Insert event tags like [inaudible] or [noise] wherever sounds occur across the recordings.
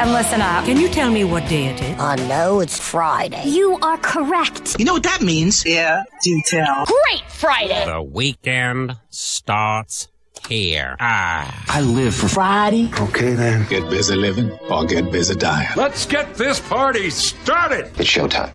and listen up. Can you tell me what day it is? I know it's Friday. You are correct. You know what that means? Yeah, do tell. Great Friday. The weekend starts here. Ah. I live for Friday. Okay then. Get busy living or get busy dying. Let's get this party started. It's showtime.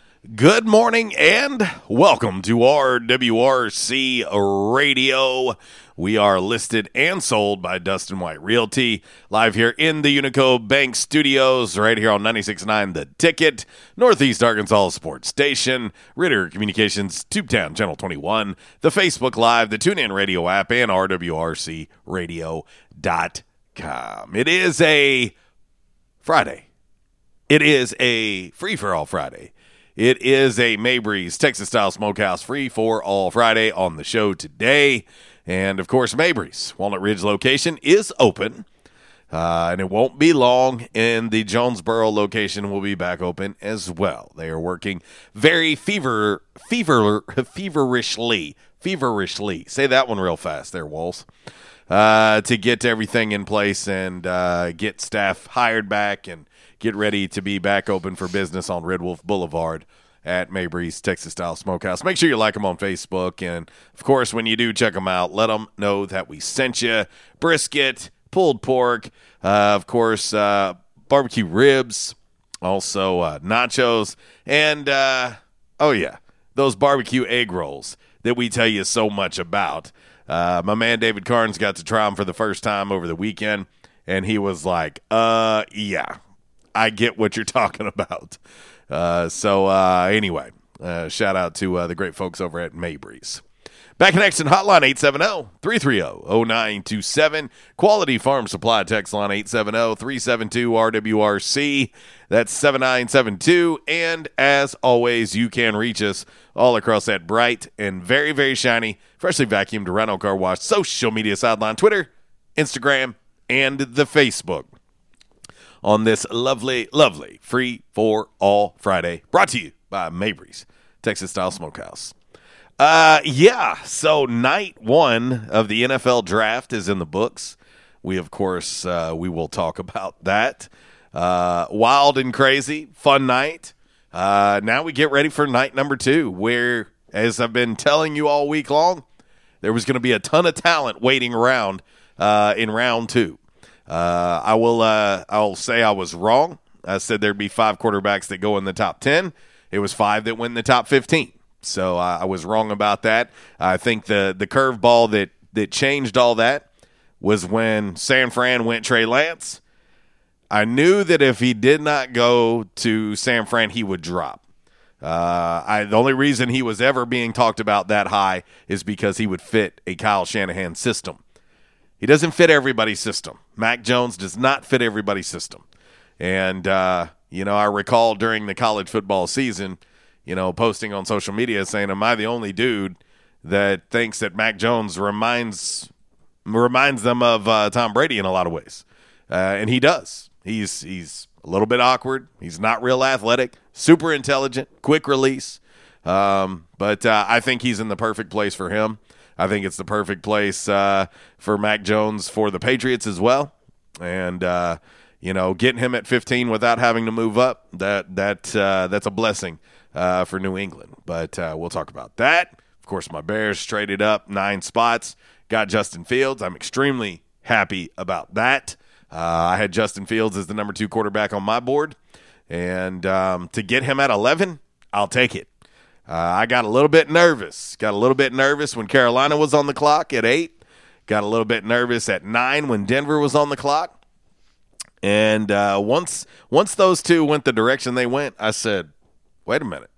Good morning and welcome to RWRC Radio. We are listed and sold by Dustin White Realty, live here in the Unico Bank Studios, right here on 96.9 The Ticket, Northeast Arkansas Sports Station, Ritter Communications, Tubetown Channel 21, the Facebook Live, the TuneIn Radio app, and RWRCRadio.com. It is a Friday. It is a free for all Friday. It is a Mabry's Texas style smokehouse free for all Friday on the show today. And of course, Mabry's Walnut Ridge location is open. Uh, and it won't be long, and the Jonesboro location will be back open as well. They are working very fever, fever, [laughs] feverishly, feverishly. Say that one real fast, there, Walls. Uh, to get everything in place and uh, get staff hired back and get ready to be back open for business on Red Wolf Boulevard at Mabry's Texas Style Smokehouse. Make sure you like them on Facebook. And, of course, when you do check them out, let them know that we sent you brisket, pulled pork, uh, of course, uh, barbecue ribs, also uh, nachos, and, uh, oh, yeah, those barbecue egg rolls that we tell you so much about. Uh, my man David Carnes got to try them for the first time over the weekend, and he was like, uh, yeah, I get what you're [laughs] talking about. Uh, so uh, anyway, uh, shout out to uh, the great folks over at Mabry's. Back in action hotline 870-330-0927. Quality Farm Supply text line 870-372-RWRC. That's 7972. And as always, you can reach us all across that bright and very, very shiny, freshly vacuumed rental car wash social media sideline, Twitter, Instagram, and the Facebook on this lovely, lovely free for all Friday, brought to you by Mabry's Texas Style Smokehouse. Uh, yeah, so night one of the NFL draft is in the books. We, of course, uh, we will talk about that. Uh, wild and crazy, fun night. Uh, now we get ready for night number two, where, as I've been telling you all week long, there was going to be a ton of talent waiting around uh, in round two. Uh, I will. Uh, I'll say I was wrong. I said there'd be five quarterbacks that go in the top ten. It was five that win the top fifteen. So I was wrong about that. I think the the curveball that that changed all that was when San Fran went Trey Lance. I knew that if he did not go to San Fran, he would drop. Uh, I, the only reason he was ever being talked about that high is because he would fit a Kyle Shanahan system. He doesn't fit everybody's system. Mac Jones does not fit everybody's system. And, uh, you know, I recall during the college football season, you know, posting on social media saying, Am I the only dude that thinks that Mac Jones reminds reminds them of uh, Tom Brady in a lot of ways? Uh, and he does. He's he's a little bit awkward. He's not real athletic, super intelligent, quick release. Um, but uh, I think he's in the perfect place for him. I think it's the perfect place uh, for Mac Jones for the Patriots as well. And uh, you know, getting him at 15 without having to move up that that uh, that's a blessing uh, for New England. But uh, we'll talk about that. Of course, my Bears traded up nine spots, got Justin Fields. I'm extremely happy about that. Uh, I had Justin Fields as the number two quarterback on my board, and um, to get him at 11, I'll take it. Uh, I got a little bit nervous. Got a little bit nervous when Carolina was on the clock at eight. Got a little bit nervous at nine when Denver was on the clock. And uh, once once those two went the direction they went, I said, "Wait a minute,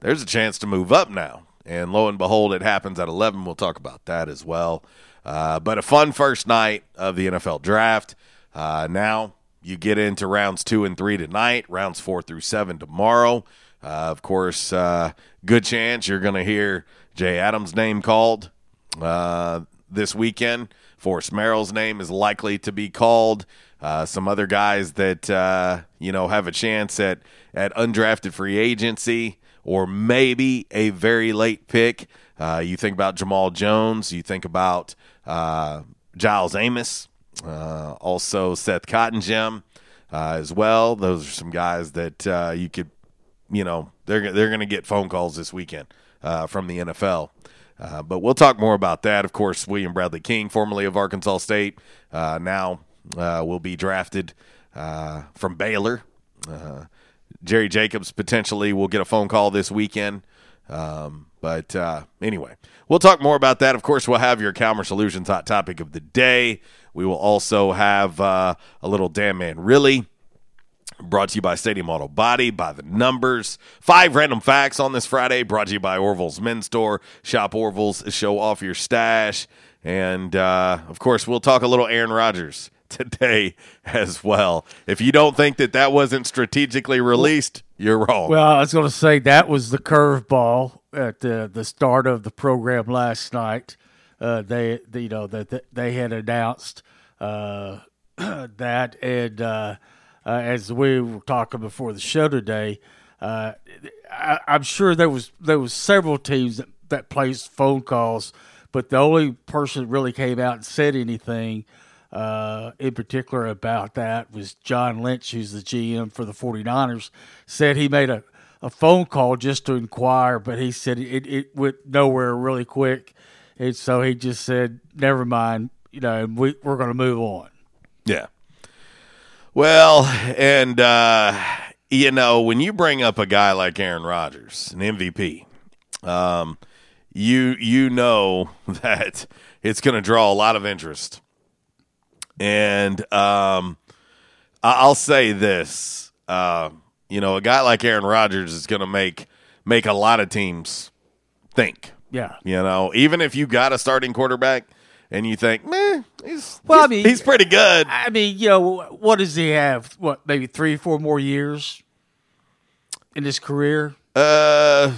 there's a chance to move up now." And lo and behold, it happens at 11. We'll talk about that as well. Uh, but a fun first night of the NFL draft. Uh, now you get into rounds two and three tonight, rounds four through seven tomorrow. Uh, of course, uh, good chance you're going to hear Jay Adams' name called uh, this weekend. Forrest Merrill's name is likely to be called. Uh, some other guys that uh, you know have a chance at at undrafted free agency or maybe a very late pick. Uh, you think about Jamal Jones. You think about Giles Amos. also, Seth Cottonjim as well. Those are some guys that you could you know they're they're going to get phone calls this weekend uh, from the NFL. Uh, but we'll talk more about that. Of course, William Bradley King, formerly of Arkansas State, uh, now uh, will be drafted uh, from Baylor. Uh, Jerry Jacobs potentially will get a phone call this weekend. Um, but anyway, we'll talk more about that. Of course, we'll have your Calmer Solutions hot topic of the day. We will also have a little damn man really. Brought to you by Stadium Auto Body, by the numbers. Five random facts on this Friday, brought to you by Orville's Men's Store. Shop Orville's, show off your stash. And, uh, of course, we'll talk a little Aaron Rodgers [laughs] today as well. If you don't think that that wasn't strategically released, you're wrong. Well, I was going to say that was the curveball at the, the start of the program last night. Uh, they, you know, that they had announced uh, [clears throat] that and – uh, as we were talking before the show today, uh, I, am sure there was there was several teams that, that placed phone calls, but the only person that really came out and said anything uh, in particular about that was John Lynch, who's the GM for the 49ers, said he made a, a phone call just to inquire, but he said it, it went nowhere really quick. And so he just said, never mind, you know, we, we're going to move on. Yeah. Well, and uh, you know, when you bring up a guy like Aaron Rodgers, an MVP, um, you you know [laughs] that it's going to draw a lot of interest. And um, I'll say this, uh, you know, a guy like Aaron Rodgers is going to make make a lot of teams think. Yeah, you know, even if you got a starting quarterback and you think, man, he's well, he's, I mean, he's pretty good. I mean, you know, what does he have? What, maybe three, four more years in his career? Uh,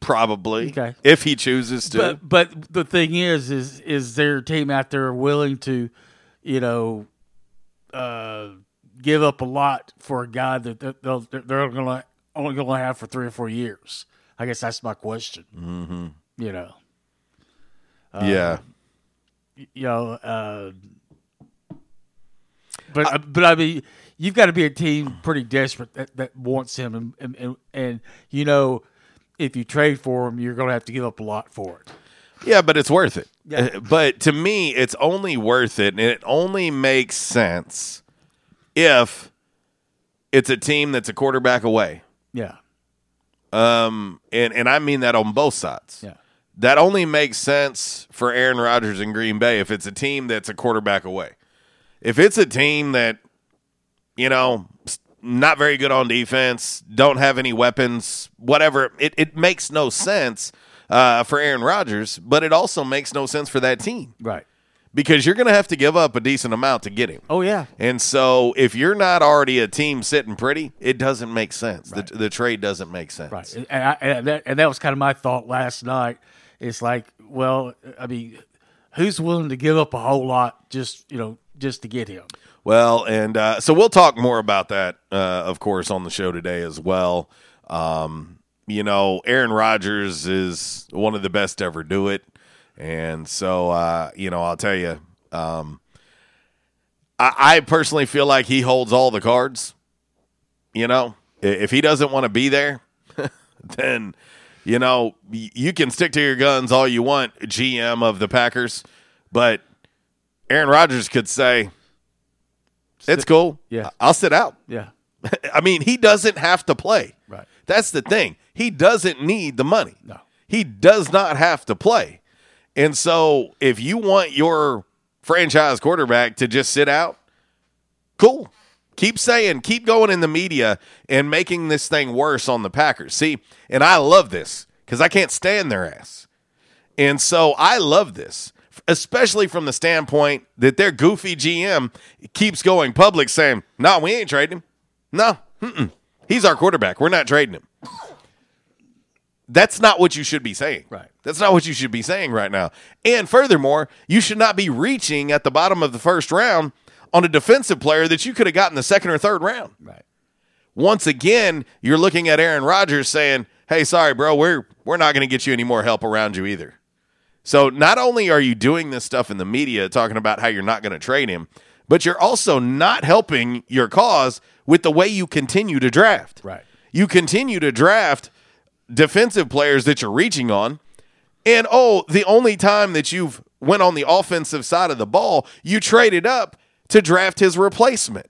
probably. Okay, if he chooses to. But, but the thing is, is is there a team out there willing to, you know, uh, give up a lot for a guy that they're, they're gonna only gonna have for three or four years? I guess that's my question. Mm-hmm. You know. Uh, yeah you know, uh, but I, but I mean, you've got to be a team pretty desperate that, that wants him, and, and, and, and you know, if you trade for him, you're going to have to give up a lot for it. Yeah, but it's worth it. Yeah. Uh, But to me, it's only worth it, and it only makes sense if it's a team that's a quarterback away. Yeah. Um, and and I mean that on both sides. Yeah. That only makes sense for Aaron Rodgers in Green Bay if it's a team that's a quarterback away. If it's a team that, you know, not very good on defense, don't have any weapons, whatever, it, it makes no sense uh, for Aaron Rodgers, but it also makes no sense for that team Right. because you're going to have to give up a decent amount to get him. Oh yeah. And so if you're not already a team sitting pretty, it doesn't make sense. The, the trade doesn't make sense. Right. And, I, and, that, and that was kind of my thought last night. It's like, well, I mean, who's willing to give up a whole lot just you know just to get him? Well, and uh, so we'll talk more about that, uh, of course, on the show today as well. Um, you know, Aaron Rodgers is one of the best to ever do it. And so, uh, you know, I'll tell you, um, I, I personally feel like he holds all the cards. You know, if he doesn't want to be there, [laughs] then, you know, you can stick to your guns all you want, GM of the Packers. But Aaron Rodgers could say, it's cool. Yeah. I'll sit out. Yeah. [laughs] I mean, he doesn't have to play. Right. That's the thing. He doesn't need the money. No. He does not have to play. And so if you want your franchise quarterback to just sit out, cool. Keep saying, keep going in the media and making this thing worse on the Packers. See, and I love this because I can't stand their ass. And so I love this, especially from the standpoint that their goofy GM keeps going public saying, no, we ain't trading him. No, mm-mm. he's our quarterback. We're not trading him. That's not what you should be saying. Right. That's not what you should be saying right now. And furthermore, you should not be reaching at the bottom of the first round on a defensive player that you could have gotten the second or third round. Right. Once again, you're looking at Aaron Rodgers saying, "Hey, sorry, bro, we're we're not going to get you any more help around you either." So not only are you doing this stuff in the media talking about how you're not going to trade him, but you're also not helping your cause with the way you continue to draft. Right. You continue to draft defensive players that you're reaching on. And oh, the only time that you've went on the offensive side of the ball, you traded up to draft his replacement.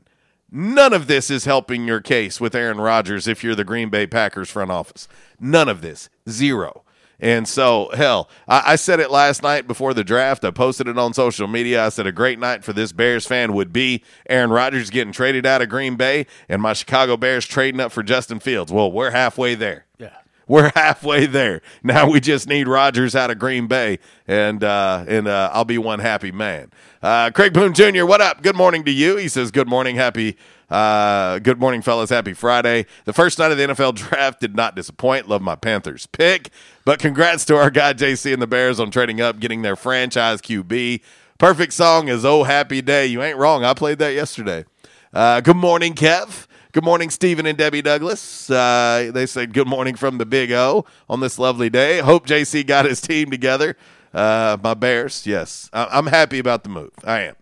None of this is helping your case with Aaron Rodgers if you're the Green Bay Packers front office. None of this. Zero. And so, hell, I, I said it last night before the draft. I posted it on social media. I said a great night for this Bears fan would be Aaron Rodgers getting traded out of Green Bay and my Chicago Bears trading up for Justin Fields. Well, we're halfway there. Yeah. We're halfway there. Now we just need Rodgers out of Green Bay, and uh, and uh, I'll be one happy man. Uh, Craig Boone Jr., what up? Good morning to you. He says, "Good morning, happy." Uh, good morning, fellas. Happy Friday. The first night of the NFL draft did not disappoint. Love my Panthers pick, but congrats to our guy JC and the Bears on trading up, getting their franchise QB. Perfect song is "Oh Happy Day." You ain't wrong. I played that yesterday. Uh, good morning, Kev. Good morning, Stephen and Debbie Douglas. Uh, they said good morning from the Big O on this lovely day. Hope JC got his team together. Uh, my Bears, yes. I- I'm happy about the move. I am.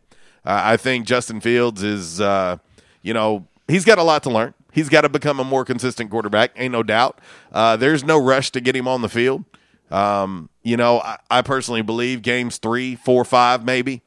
Uh, I think Justin Fields is, uh, you know, he's got a lot to learn. He's got to become a more consistent quarterback, ain't no doubt. Uh, there's no rush to get him on the field. Um, you know, I, I personally believe games three, four, five, maybe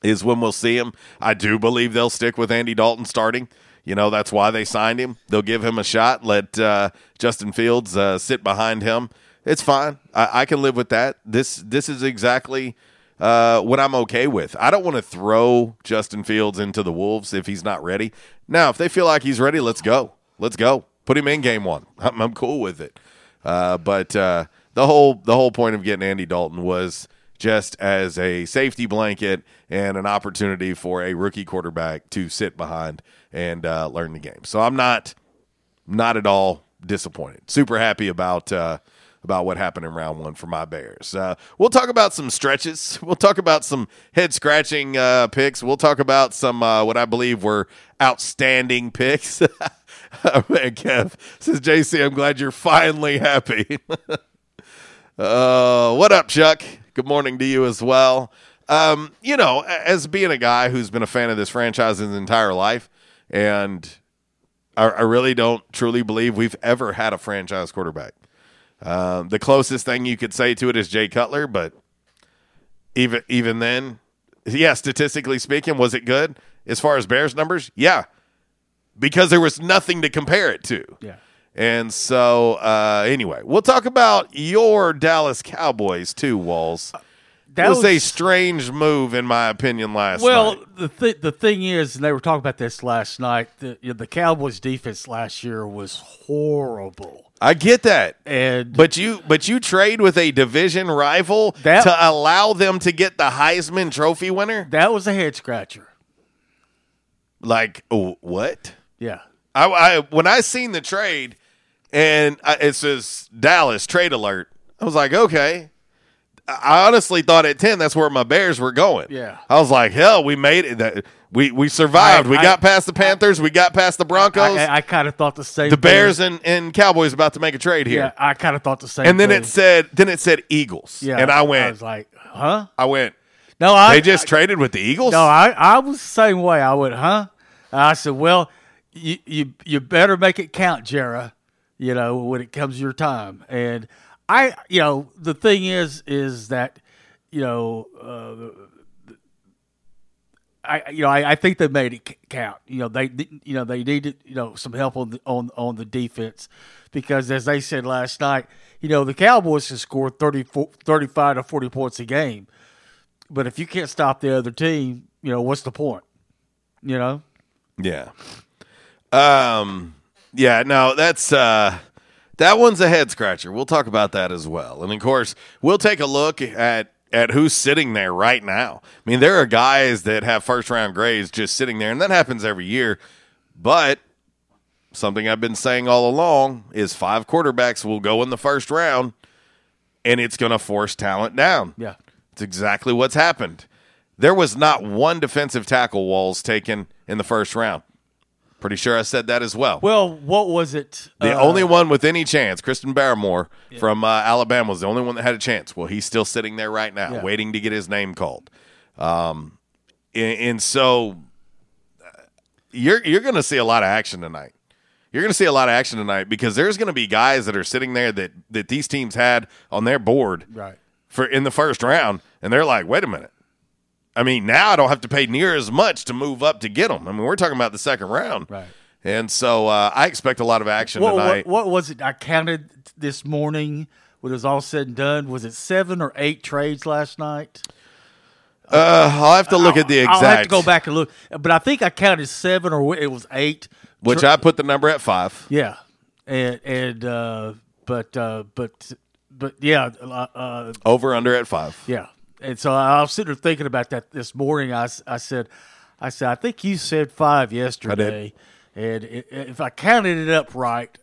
is when we'll see him. I do believe they'll stick with Andy Dalton starting. You know, that's why they signed him. They'll give him a shot, let uh, Justin Fields uh, sit behind him. It's fine. I, I can live with that. This this is exactly uh, what I'm okay with. I don't want to throw Justin Fields into the Wolves if he's not ready. Now, if they feel like he's ready, let's go. Let's go. Put him in game one. [laughs] I'm, I'm cool with it. Uh, but uh, the whole the whole point of getting Andy Dalton was just as a safety blanket and an opportunity for a rookie quarterback to sit behind and uh, learn the game. So I'm not not at all disappointed. Super happy about uh, about what happened in round one for my Bears. Uh, we'll talk about some stretches. [laughs] We'll talk about some head scratching uh, picks. We'll talk about some uh, what I believe were outstanding [laughs] picks. [laughs] man, Kev says JC, I'm glad you're finally happy. Uh, what up, Chuck? Good morning to you as well. Um, you know, as being a guy who's been a fan of this franchise his entire life, and I, I really don't truly believe we've ever had a franchise quarterback. Um, the closest thing you could say to it is Jay Cutler, but even even then, yeah, statistically speaking, was it good as far as Bears numbers? Yeah, because there was nothing to compare it to. Yeah. And so, uh, anyway, we'll talk about your Dallas Cowboys too, Walls. That That was, a strange move, in my opinion, last Well, night. the th- the thing is, and they were talking about this last night. The, you know, the Cowboys' defense last year was horrible. I get that, and but you but you trade with a division rival That- to allow them to get the Heisman Trophy winner. That was a head scratcher. Like oh, what? Yeah. I, I when I seen the trade and I, it says Dallas trade alert, I was like, okay. I honestly thought at ten that's where my Bears were going. Yeah. I was like, hell, we made it. That we we survived. I- we I- got past the Panthers. we got past the Broncos. I, I, kind of thought the same. the Bears thing. and, and Cowboys about to make a trade here. Yeah, I kind of thought the same. and then thing. it said then it said Eagles. Yeah, and I went. I was like, huh? I went. No, I they just traded with the Eagles. No, I, I was the same way. I went, huh? I said, well, you, you you better make it count, Jera. You know when it comes your time. And I, you know, the thing is, is that, you know, uh, I, you know, I, I think they made it count. You know, they, you know, they needed, you know, some help on the on on the defense because, as they said last night, you know, the Cowboys can score 30, 35 to forty points a game. But if you can't stop the other team, you know, what's the point? You know? Yeah. Um yeah, no, that's uh that one's a head scratcher. We'll talk about that as well. And of course, we'll take a look at at who's sitting there right now. I mean, there are guys that have first round grades just sitting there, and that happens every year. But something I've been saying all along is five quarterbacks will go in the first round, and it's going to force talent down. Yeah. It's exactly what's happened. There was not one defensive tackle walls taken in the first round. Pretty sure I said that as well. Well, what was it? The uh, only one with any chance, Christian Barmore from uh, Alabama, was the only one that had a chance. Well, he's still sitting there right now, Yeah. waiting to get his name called. Um, and, and so uh, you're you're going to see a lot of action tonight. You're going to see a lot of action tonight because there's going to be guys that are sitting there that that these teams had on their board Right. for in the first round, and they're like, wait a minute. I mean, now I don't have to pay near as much to move up to get them. I mean, we're talking about the second round, Right. And so uh, I expect a lot of action What, tonight. what, what was it? I counted this morning when it was all said and done. Was it seven or eight trades last night? Uh, I'll have to look at the exact. I'll have to go back and look. But I think I counted seven or it was eight. Which I put the number at five. Yeah, and and uh, but uh, but but yeah, uh, Over under at five. yeah. And so I was sitting there thinking about that this morning. I, I said, I said, I think you said five yesterday, and if I counted it up right,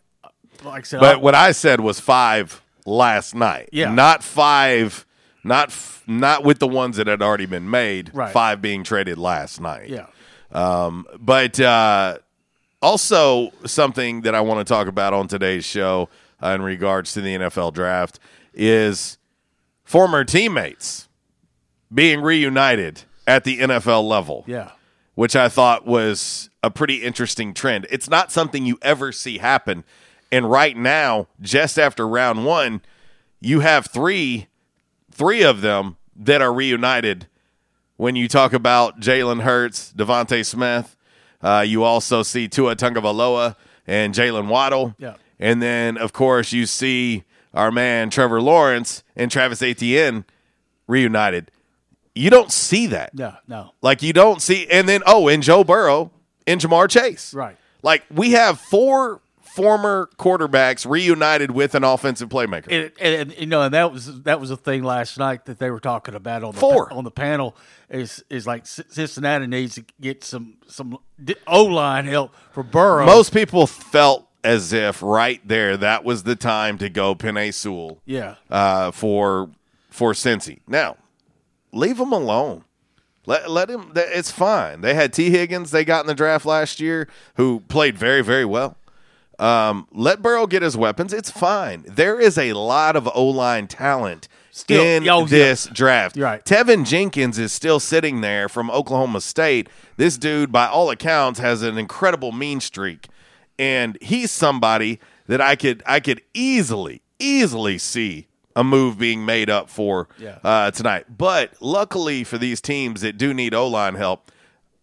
like I said, But I- what I said was five last night. Yeah. Not five. Not f- not with the ones that had already been made. Right. Five being traded last night. yeah, Um, but uh, also something that I want to talk about on today's show uh, in regards to the NFL draft is former teammates being reunited at the NFL level. yeah, which I thought was a pretty interesting trend. It's not something you ever see happen. And right now, just after round one, you have three three of them that are reunited. When you talk about Jalen Hurts, DeVonta Smith, uh, you also see Tua Tagovailoa and Jaylen Waddle. Yeah. And then, of course, you see our man Trevor Lawrence and Travis Etienne reunited. You don't see that. no, no, Like you don't see, and then oh, and Joe Burrow and Ja'Marr Chase. right. Like we have four former quarterbacks reunited with an offensive playmaker. And, and, and, you know, and that was that was a thing last night that they were talking about on the Four. on the panel is is like Cincinnati needs to get some some O line help for Burrow. Most people felt as if right there that was the time to go Penei Sewell yeah, uh, for for Cincy. Now, leave him alone. Let let him. It's fine. They had Tee Higgins they got in the draft last year who played very very well. Um, let Burrow get his weapons. It's fine. There is a lot of O line talent Still- in oh, yeah. this draft. You're right. Teven Jenkins is still sitting there from Oklahoma State. This dude, by all accounts, has an incredible mean streak, and he's somebody that I could I could easily easily see a move being made up for Yeah. uh, tonight. But luckily for these teams that do need O line help,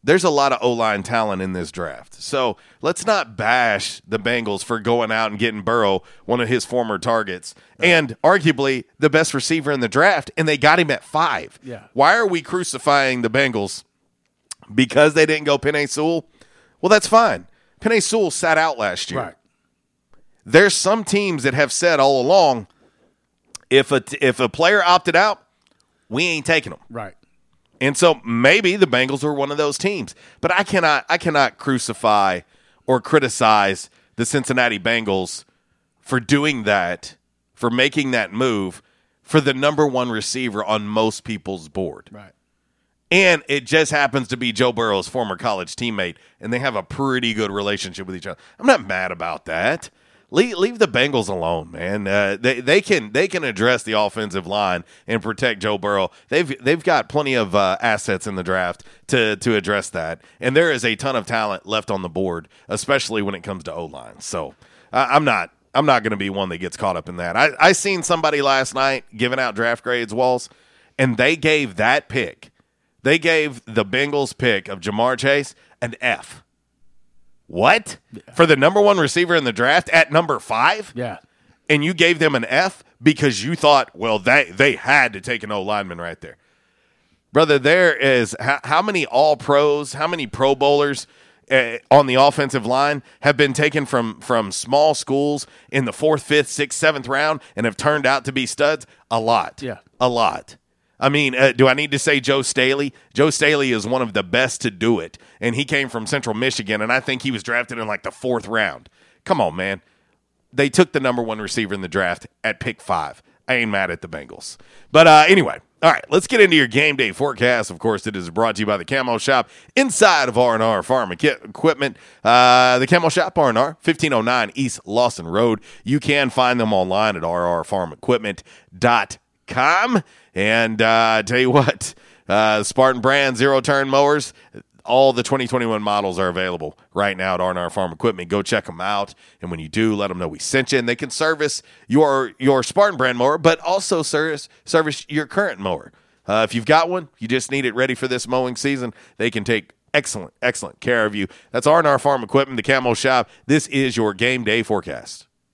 there's a lot of O line talent in this draft. So let's not bash the Bengals for going out and getting Burrow, one of his former targets, and arguably the best receiver in the draft, and they got him at five. Yeah. Why are we crucifying the Bengals because they didn't go Penei Sewell? Well, that's fine. Penei Sewell sat out last year. Right. There's some teams that have said all along, if a if a player opted out, we ain't taking them. Right. And so maybe the Bengals were one of those teams. But I cannot I cannot crucify or criticize the Cincinnati Bengals for doing that, for making that move for the number one receiver on most people's board. Right. And it just happens to be Joe Burrow's former college teammate, and they have a pretty good relationship with each other. I'm not mad about that. Leave, leave the Bengals alone, man. Uh, they they can they can address the offensive line and protect Joe Burrow. They've they've got plenty of uh, assets in the draft to to address that, and there is a ton of talent left on the board, especially when it comes to O line. So uh, I'm not I'm not going to be one that gets caught up in that. I I seen somebody last night giving out draft grades, Walls, and they gave that pick. They gave the Bengals pick of Ja'Marr Chase an F. What? For the number one receiver in the draft at number five? Yeah. And you gave them an F because you thought, well, they, they had to take an O lineman right there. Brother, there is how, how many all pros, how many pro bowlers uh, on the offensive line have been taken from, from small schools in the fourth, fifth, sixth, seventh round and have turned out to be studs? A lot. Yeah. A lot. I mean, uh, do I need to say Joe Staley? Joe Staley is one of the best to do it, and he came from Central Michigan, and I think he was drafted in like the fourth round. Come on, man. They took the number one receiver in the draft at pick five. I ain't mad at the Bengals. But uh, anyway, all right, let's get into your game day forecast. Of course, it is brought to you by the Camo Shop inside of R&R Farm Equipment. Uh, the Camo Shop, R&R, 1509 East Lawson Road. You can find them online at rrfarmequipment.com. And uh, tell you what, uh, Spartan brand zero turn mowers, all the 2021 models are available right now at R&R Farm Equipment. Go check them out, and when you do, let them know we sent you. And they can service your your Spartan brand mower, but also service service your current mower. Uh, if you've got one, you just need it ready for this mowing season. They can take excellent excellent care of you. That's R&R Farm Equipment, the Camo Shop. This is your game day forecast.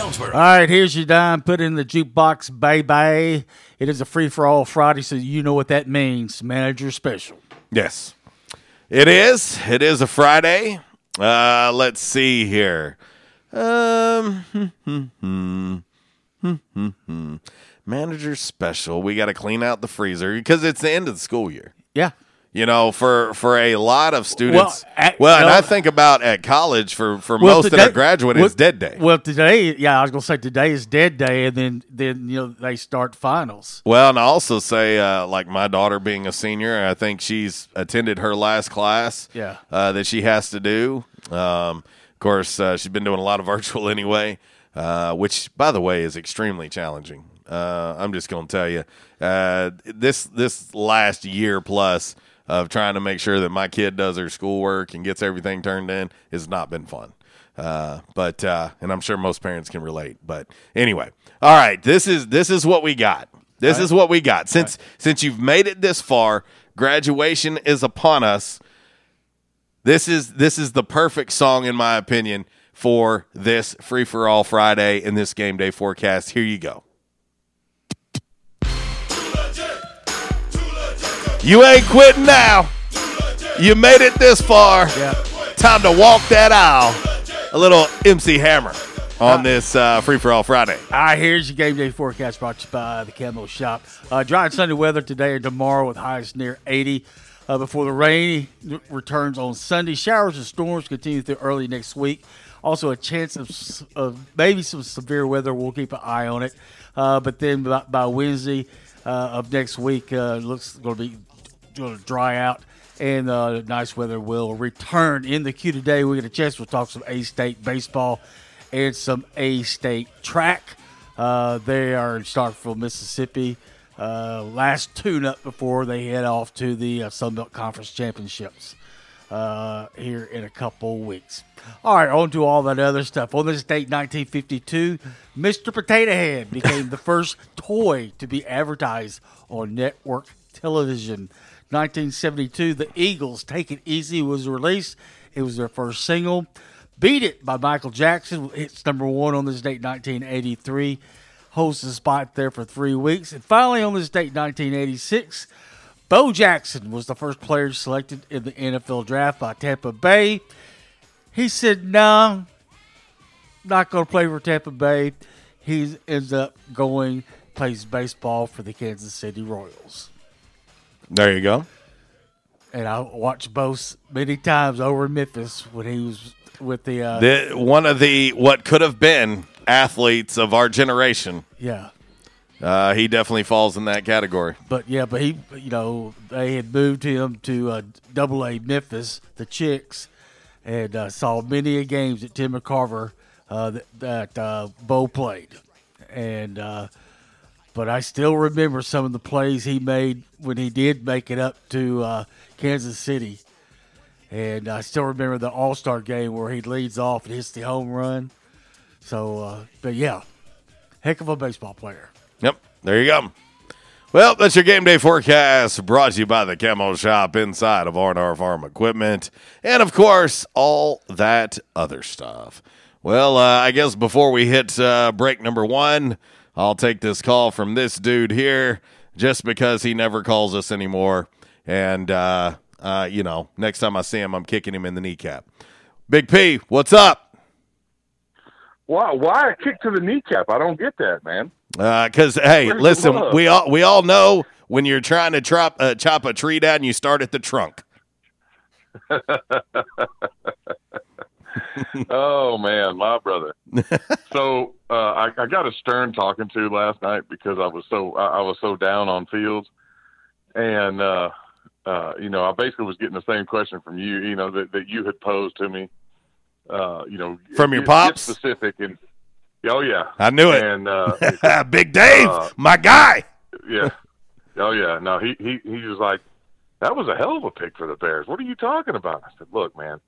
Jonesboro. All right, here's your dime. Put in the jukebox, baby. It is a free for all Friday, so you know what that means. Manager special. Yes, it is. It is a Friday. Uh, let's see here. Um, hmm, hmm, hmm. manager special. We got to clean out the freezer because it's the end of the school year. Yeah. You know, for for a lot of students. Well, at- and no. I think about at college for for Well, most today- that are graduating, well- it's dead day. Well, today, yeah, I was gonna say today is dead day, and then then you know they start finals. Well, and I also say, uh, like my daughter being a senior, I think she's attended her last class. Yeah. uh, that she has to do. Um, of course, uh, she's been doing a lot of [laughs] virtual anyway, uh, which, by the way, is extremely challenging. Uh, I'm just going to tell you, uh, this this last year plus of trying to make sure that my kid does her schoolwork and gets everything turned in has not been fun. Uh, but uh, and I'm sure most parents can relate. But anyway, all right, this is this is what we got. This is what we got. Since since you've made it this far, graduation is upon us. This is this is the perfect song in my opinion for this free for all Friday and this game day forecast. Here you go. You ain't quitting now. You made it this far. Yeah. Time to walk that aisle. A little MC Hammer on this uh, free for all Friday. All right, here's your game day forecast brought to you by the Camo Shop. Uh, dry and sunny weather today and tomorrow with highs near 80. uh, before the rain returns on Sunday. Showers and storms continue through early next week. Also, a chance of, of maybe some severe weather. We'll keep an eye on it. Uh, but then by, by Wednesday uh, of next week, uh, looks going to be going to dry out, and uh, nice weather will return. In the queue today, we get a chance to talk some A State baseball and some A State track. Uh, they are in Starkville, Mississippi. Uh, last tune up before they head off to the uh, Sun Belt Conference Championships uh, here in a couple weeks. All right, on to all that other stuff. On this date, 1952, Mr. Potato Head became the first toy to be advertised on network television. 1972, the Eagles' Take It Easy was released. It was their first single. Beat It by Michael Jackson hits number one on this date, 1983. Holds the spot there for three weeks. And finally, on this date, 1986, Bo Jackson was the first player selected in the NFL draft by Tampa Bay. He said, "No, not going to play for Tampa Bay." He ends up going plays baseball for the Kansas City Royals. There you go. And I watched Bo s- many times over in Memphis when he was with the. Uh, The, one of the what could have been athletes of our generation. yeah, Uh, he definitely falls in that category. but yeah, but he, you know, they had moved him to uh, Double A Memphis, the Chicks, and uh, saw many a games that Tim McCarver uh, that, that uh, Bo played, and uh, but I still remember some of the plays he made when he did make it up to uh, Kansas City, and I still remember the All Star game where he leads off and hits the home run. So, uh, but yeah, heck of a baseball player. Yep, there you go. Well, that's your game day forecast brought to you by the Camo Shop inside of R&R Farm Equipment. And, of course, all that other stuff. Well, uh, I guess before we hit uh, break number one, I'll take this call from this dude here just because he never calls us anymore. And, uh, uh, you know, next time I see him, I'm kicking him in the kneecap. Big P, what's up? Why? Why a kick to the kneecap? I don't get that, man. Because Uh, hey, Where's listen, we all we all know when you're trying to chop uh, chop a tree down, you start at the trunk. [laughs] [laughs] oh man, my brother. [laughs] so uh, I, I got a stern talking to last night because I was so I, I was so down on Fields, and uh, uh, you know I basically was getting the same question from you, you know that, that you had posed to me. Uh, you know, From your get- pops? get specific and oh yeah, I knew it. And uh, [laughs] Big Dave, uh, my guy. yeah. Oh yeah. No, he he he was like, that was a hell of a pick for the Bears. What are you talking about? I said, look, man,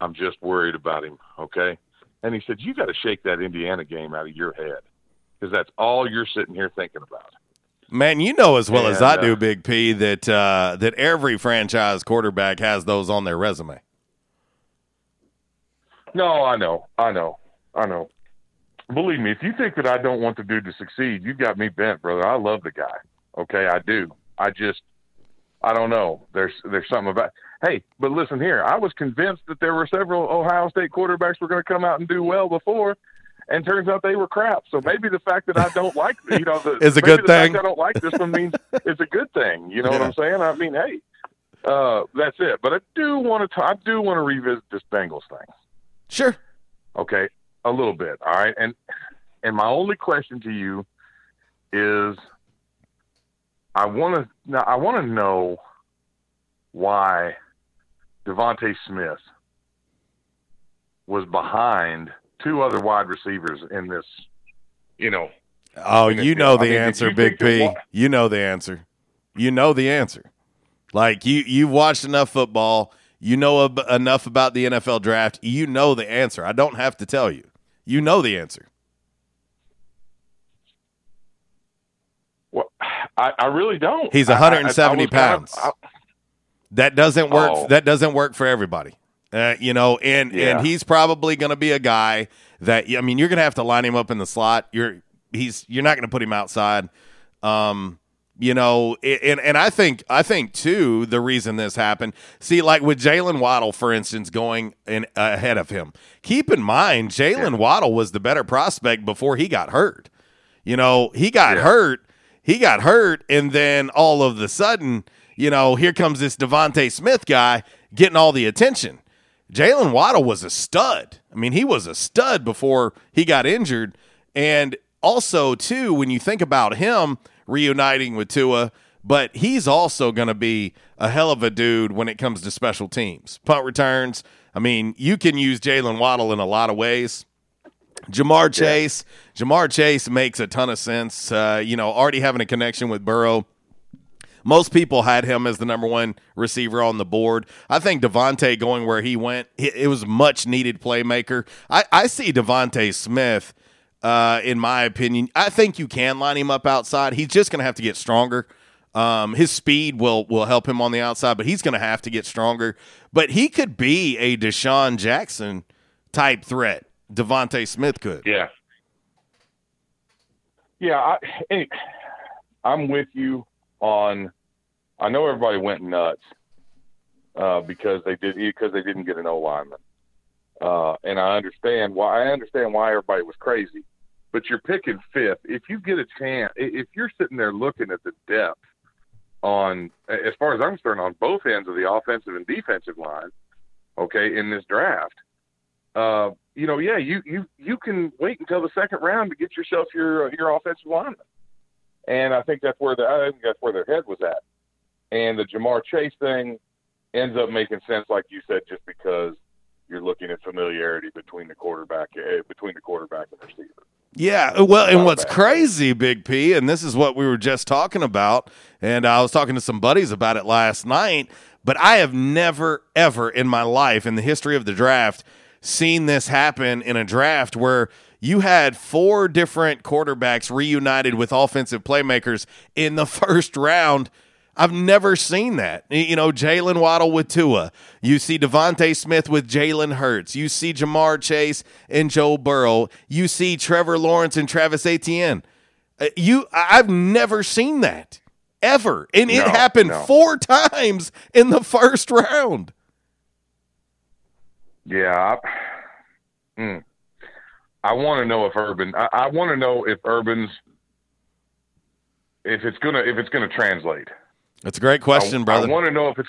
I'm just worried about him. Okay. And he said, you got to shake that Indiana game out of your head because that's all you're sitting here thinking about. Man, you know as well as I uh, do, Big P, that uh, that every franchise quarterback has those on their resume. No, I know, I know, I know. Believe me, if you think that I don't want the dude to succeed, you've got me bent, brother. I love the guy. Okay, I do. I just, I don't know. There's there's something about. Hey, but listen here. I was convinced that there were several Ohio State quarterbacks were going to come out and do well before, and turns out they were crap. So maybe the fact that I don't like, you know, the, [laughs] Is a good thing. I don't like this one means [laughs] it's a good thing. You know what I'm saying? I mean, hey, uh, that's it. But I do want to. I do want to revisit this Bengals thing. Sure. Okay, a little bit. All right, and and my only question to you is, I want to. I want to know why DeVonta Smith was behind two other wide receivers in this. You know, Oh, you know I the mean, answer, Big P. You know the answer. You know the answer. Like you, you've watched enough football. You know ab- enough about the NFL draft. You know the answer. I don't have to tell you. You know the answer. Well, [sighs] I, I really don't. He's I- I- I 170 kind of- pounds. I- That doesn't work. Oh. That doesn't work for everybody. Uh, you know, and Yeah. and he's probably going to be a guy that I mean, you're going to have to line him up in the slot. You're he's you're not going to put him outside. Um, you know, and and I think I think too the reason this happened. See, like with Jaylen Waddle, for instance, going in ahead of him. Keep in mind, Jaylen Waddle was the better prospect before he got hurt. You know, he got hurt. He got hurt, and then all of the sudden, you know, here comes this DeVonta Smith guy getting all the attention. Jaylen Waddle was a stud. I mean, he was a stud before he got injured. And also, too, when you think about him reuniting with Tua, but he's also going to be a hell of a dude when it comes to special teams, punt returns. I mean, you can use Jaylen Waddle in a lot of ways. Ja'Marr Chase, Ja'Marr Chase makes a ton of sense. Uh, you know, already having a connection with Burrow. Most people had him as the number one receiver on the board. I think DeVonta going where he went, it, was much needed playmaker. I, I see DeVonta Smith, uh, in my opinion. I think you can line him up outside. He's just going to have to get stronger. Um, his speed will will help him on the outside, but he's going to have to get stronger. But he could be a DeSean Jackson type threat. DeVonta Smith could. Yeah. Yeah, I, I'm with you on. I know everybody went nuts uh, because they did because they didn't get an O lineman, uh, and I understand why. I understand why everybody was crazy, but you're picking fifth. If you get a chance, if you're sitting there looking at the depth on, as far as I'm concerned, on both ends of the offensive and defensive line, okay, in this draft, uh, you know, yeah, you you you can wait until the second round to get yourself your your offensive lineman, and I think that's where the I think that's where their head was at, and the Ja'Marr Chase thing ends up making sense, like you said, just because you're looking at familiarity between the quarterback uh, between the quarterback and receiver. Yeah, well, and what's crazy, Big P, and this is what we were just talking about, and I was talking to some buddies about it last night, but I have never, ever in my life, in the history of the draft, seen this happen in a draft where you had four different quarterbacks reunited with offensive playmakers in the [laughs] first round. I've never seen that. You know, Jaylen Waddle with Tua. You see DeVonta Smith with Jalen Hurts. You see Ja'Marr Chase and Joe Burrow. You see Trevor Lawrence and Travis Etienne. Uh, You, I've never seen that ever, and it happened no. four times in the first round. Yeah, mm, I want to know if Urban. I, I want to know if Urban's if it's gonna if it's gonna translate. That's a great question, I, brother. I want to know if it's.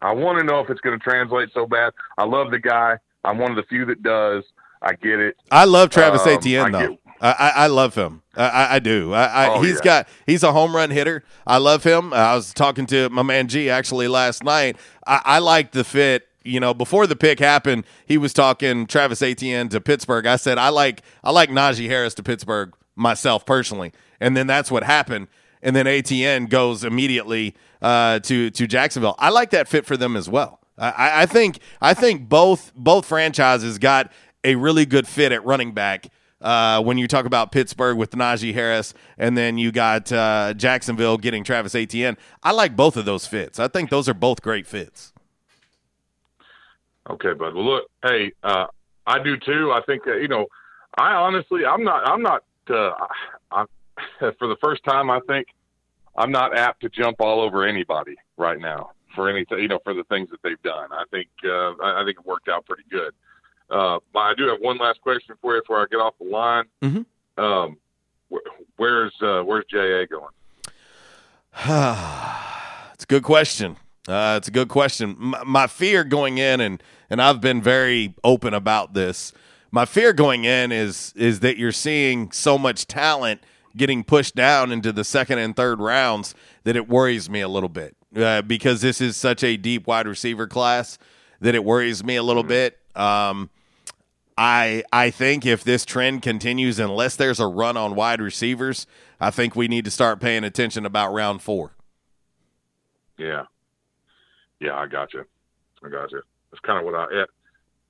I want to know if it's going to translate so bad. I love the guy. I'm one of the few that does. I get it. I love Travis Um, Etienne I though. I, I, love him. I, I, I do. I, I, Oh, he's yeah. got he's a home run hitter. I love him. I was talking to my man G actually last night. I, I like the fit. You know, before the pick happened, he was talking Travis Etienne to Pittsburgh. I said I like I like Najee Harris to Pittsburgh myself personally, and then that's what happened. And then Etienne goes immediately uh, to to Jacksonville. I like that fit for them as well. I- I, think I think both both franchises got a really good fit at running back. Uh, when you talk about Pittsburgh with Najee Harris, and then you got uh, Jacksonville getting Travis Etienne, I like both of those fits. I think those are both great fits. Okay, bud. Well, look, hey, uh, I do too. I think uh, you know. I honestly, I'm not. I'm not. Uh, I, [laughs] for the first time, I think I'm not apt to jump all over anybody right now for anything. You know, for the things that they've done. I think. Uh, I, I think it worked out pretty good. Uh, but I do have one last question for you before I get off the line. Mhm. Um, wh- where's uh, Where's Ja going? [sighs] it's a good question. Uh, it's a good question. My, my fear going in, and and I've been very open about this. My fear going in is is that you're seeing so much talent getting pushed down into the second and third rounds that it worries me a little bit uh, because this is such a deep wide receiver class that it worries me a little bit. Um, I I think if this trend continues, unless there's a run on wide receivers, I think we need to start paying attention about round four. Yeah, yeah, I got you. I got you. That's kind of what I. Yeah,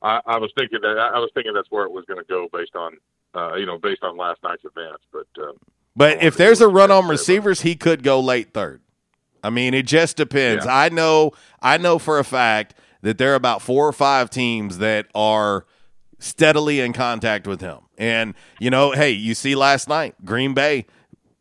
I, I was thinking that. I was thinking that's where it was going to go based on, uh, you know, based on last night's events. But um, But if there's a run on receivers, he could go late third. I mean, it just depends. Yeah. I know I know for a fact that there are about four or five teams that are steadily in contact with him. And, you know, hey, you see last night, Green Bay,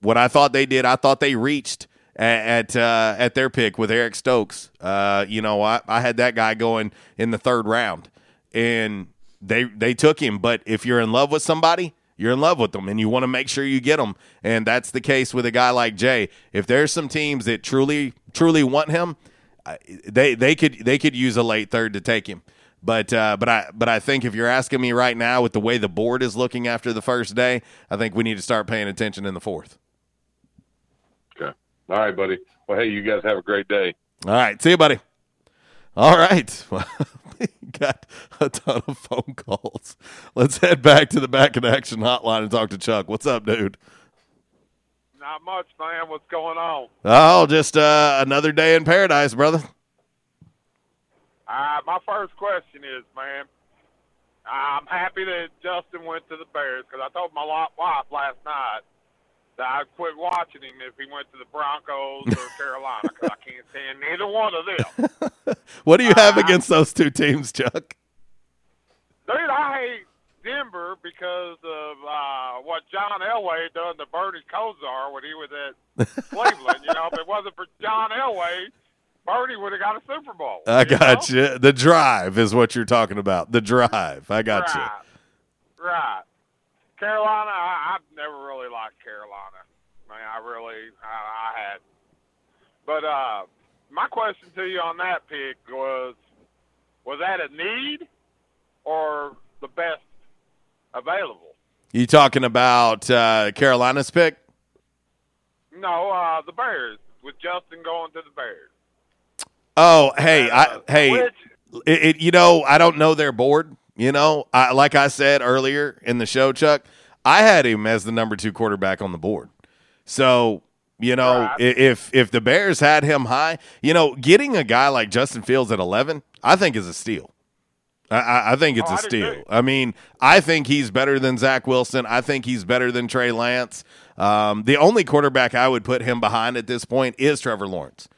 what I thought they did, I thought they reached at uh, at their pick with Eric Stokes. Uh, you know, I, I had that guy going in the third round. And they they took him. But if you're in love with somebody, you're in love with them and you want to make sure you get them. And that's the case with a guy like Jay. If there's some teams that truly truly want him, they they could they could use a late third to take him. But uh, but I but I think if you're asking me right now with the way the board is looking after the first day, I think we need to start paying attention in the fourth. Okay. All right, buddy. Well, hey, you guys have a great day. All right, see you, buddy. All right, [laughs] well, we got a ton of phone calls. Let's head back to the back in action hotline and talk to Chuck. What's up, dude? Not much, man. What's going on? Oh, just uh, another day in paradise, brother. Uh, my first question is, man, I'm happy that Justin went to the Bears because I told my wife last night that I'd quit watching him if he went to the Broncos or [laughs] Carolina because I can't stand neither one of them. [laughs] What do you have against those two teams, Chuck? Dude, I hate Denver because of uh, what John Elway done to Bernie Kosar when he was at [laughs] Cleveland. you know, if it wasn't for John Elway, Bernie would have got a Super Bowl. I got know? you. The drive is what you're talking about. The drive. I got you. right. Carolina, I, I've never really liked Carolina. Man, I really, I, I had. But uh, my question to you on that pick was, was that a need or the best available? You talking about uh, Carolina's pick? No, uh, the Bears with Justin going to the Bears. Oh, hey, I, hey, Which, it, it, you know, I don't know their board. You know, I, like I said earlier in the show, Chuck, I had him as the number two quarterback on the board. So, you know, Right. if if the Bears had him high, you know, getting a guy like Justin Fields at eleven, I think is a steal. I- I, think it's Oh, a I steal. I mean, I think he's better than Zach Wilson. I think he's better than Trey Lance. Um, the only quarterback I would put him behind at this point is Trevor Lawrence.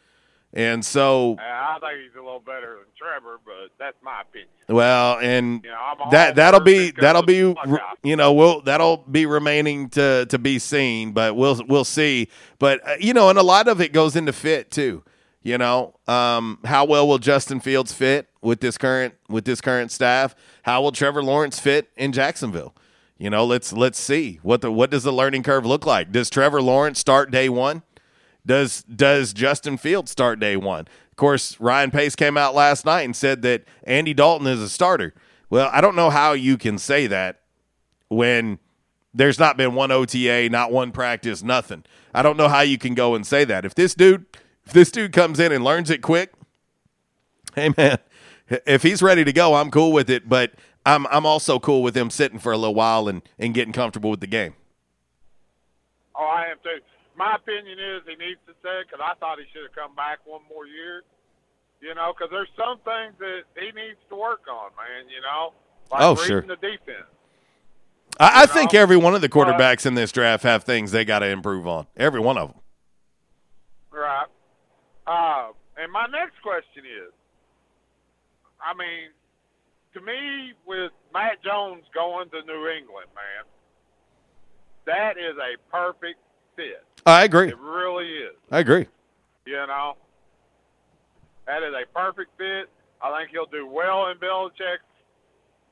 And so, I think he's a little better than Trevor, but that's my opinion. well, and You know, that that'll be that'll be you know we'll that'll be remaining to to be seen, but we'll we'll see. But uh, you know, and a lot of it goes into fit too. You know, um, how well will Justin Fields fit with this current with this current staff? How will Trevor Lawrence fit in Jacksonville? You know, let's let's see what the what does the learning curve look like? Does Trevor Lawrence start day one? Does does Justin Fields start day one? Of course, Ryan Pace came out last night and said that Andy Dalton is a starter. Well, I don't know how you can say that when there's not been one OTA, not one practice, nothing. I don't know how you can go and say that. If this dude if this dude comes in and learns it quick, hey man, if he's ready to go, I'm cool with it, but I'm I'm also cool with him sitting for a little while and, and getting comfortable with the game. Oh, I am too. My opinion is he needs to stay because I thought he should have come back one more year. You know, because there's some things that he needs to work on, man. You know, like Oh, sure. the defense. I, I think every one of the But- quarterbacks in this draft have things they got to improve on. Every one of them. Right. Uh, and my next question is, I mean, to me, with Matt Jones going to New England, man, that is a perfect fit. I agree. It really is. I agree. You know, that is a perfect fit. I think he'll do well in Belichick's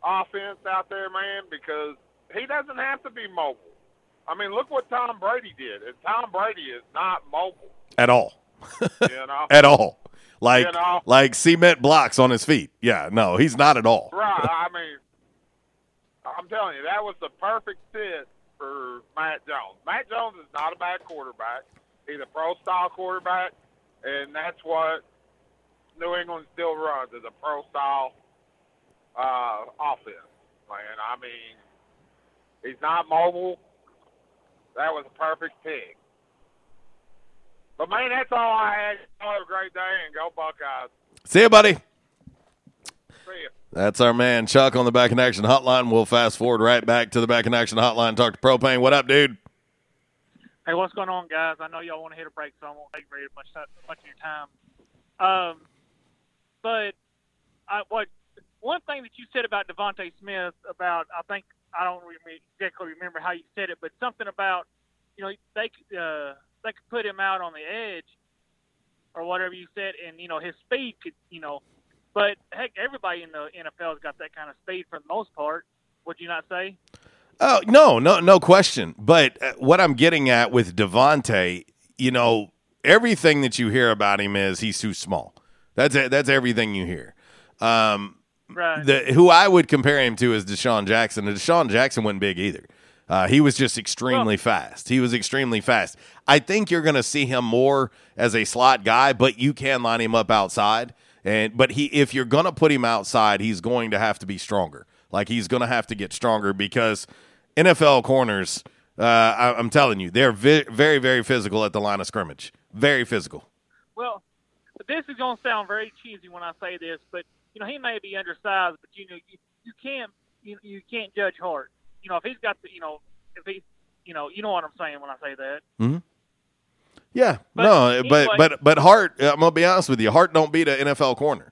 offense out there, man, because he doesn't have to be mobile. I mean, look what Tom Brady did. And Tom Brady is not mobile. At all. You know, [laughs] At all. Like You know? like cement blocks on his feet. Yeah, no, he's not at all. Right. [laughs] I mean, I'm telling you, that was the perfect fit for Matt Jones. Matt Jones is not a bad quarterback. He's a pro style quarterback, and that's what New England still runs is a pro style uh, offense. Man, I mean, he's not mobile. That was a perfect pick. But man, that's all I had. Y'all Have a great day and go Buckeyes. See you, buddy. See ya. That's our man Chuck on the Back in Action Hotline. We'll fast forward right back to the Back in Action Hotline. Talk to Propane. What up, dude? Hey, what's going on, guys? I know y'all want to hit a break, so I won't take very much much of your time. Um, but I, what one thing that you said about DeVonta Smith about I think I don't exactly remember how you said it, but something about you know they uh, they could put him out on the edge or whatever you said, and you know his speed could you know. But heck, everybody in the NFL has got that kind of speed for the most part. Would you not say? Oh no, no, no question. But uh, what I'm getting at with DeVonta, you know, everything that you hear about him is he's too small. That's it. That's everything you hear. Um, Right. the who I would compare him to is DeSean Jackson. And DeSean Jackson wasn't big either. Uh, he was just extremely fast. He was extremely fast. I think you're going to see him more as a slot guy, but you can line him up outside. And but he, if you're going to put him outside, he's going to have to be stronger. Like he's going to have to get stronger because NFL corners. Uh, I, I'm telling you, they're vi- very, very physical at the line of scrimmage. Very physical. Well, this is going to sound very cheesy when I say this, but you know he may be undersized, but you know you, you can't you, you can't judge Hart. You know if he's got the you know if he you know you know what I'm saying when I say that. Mm-hmm. Yeah, But no, but but but Hart. I'm gonna be honest with you. Hart don't beat an NFL corner.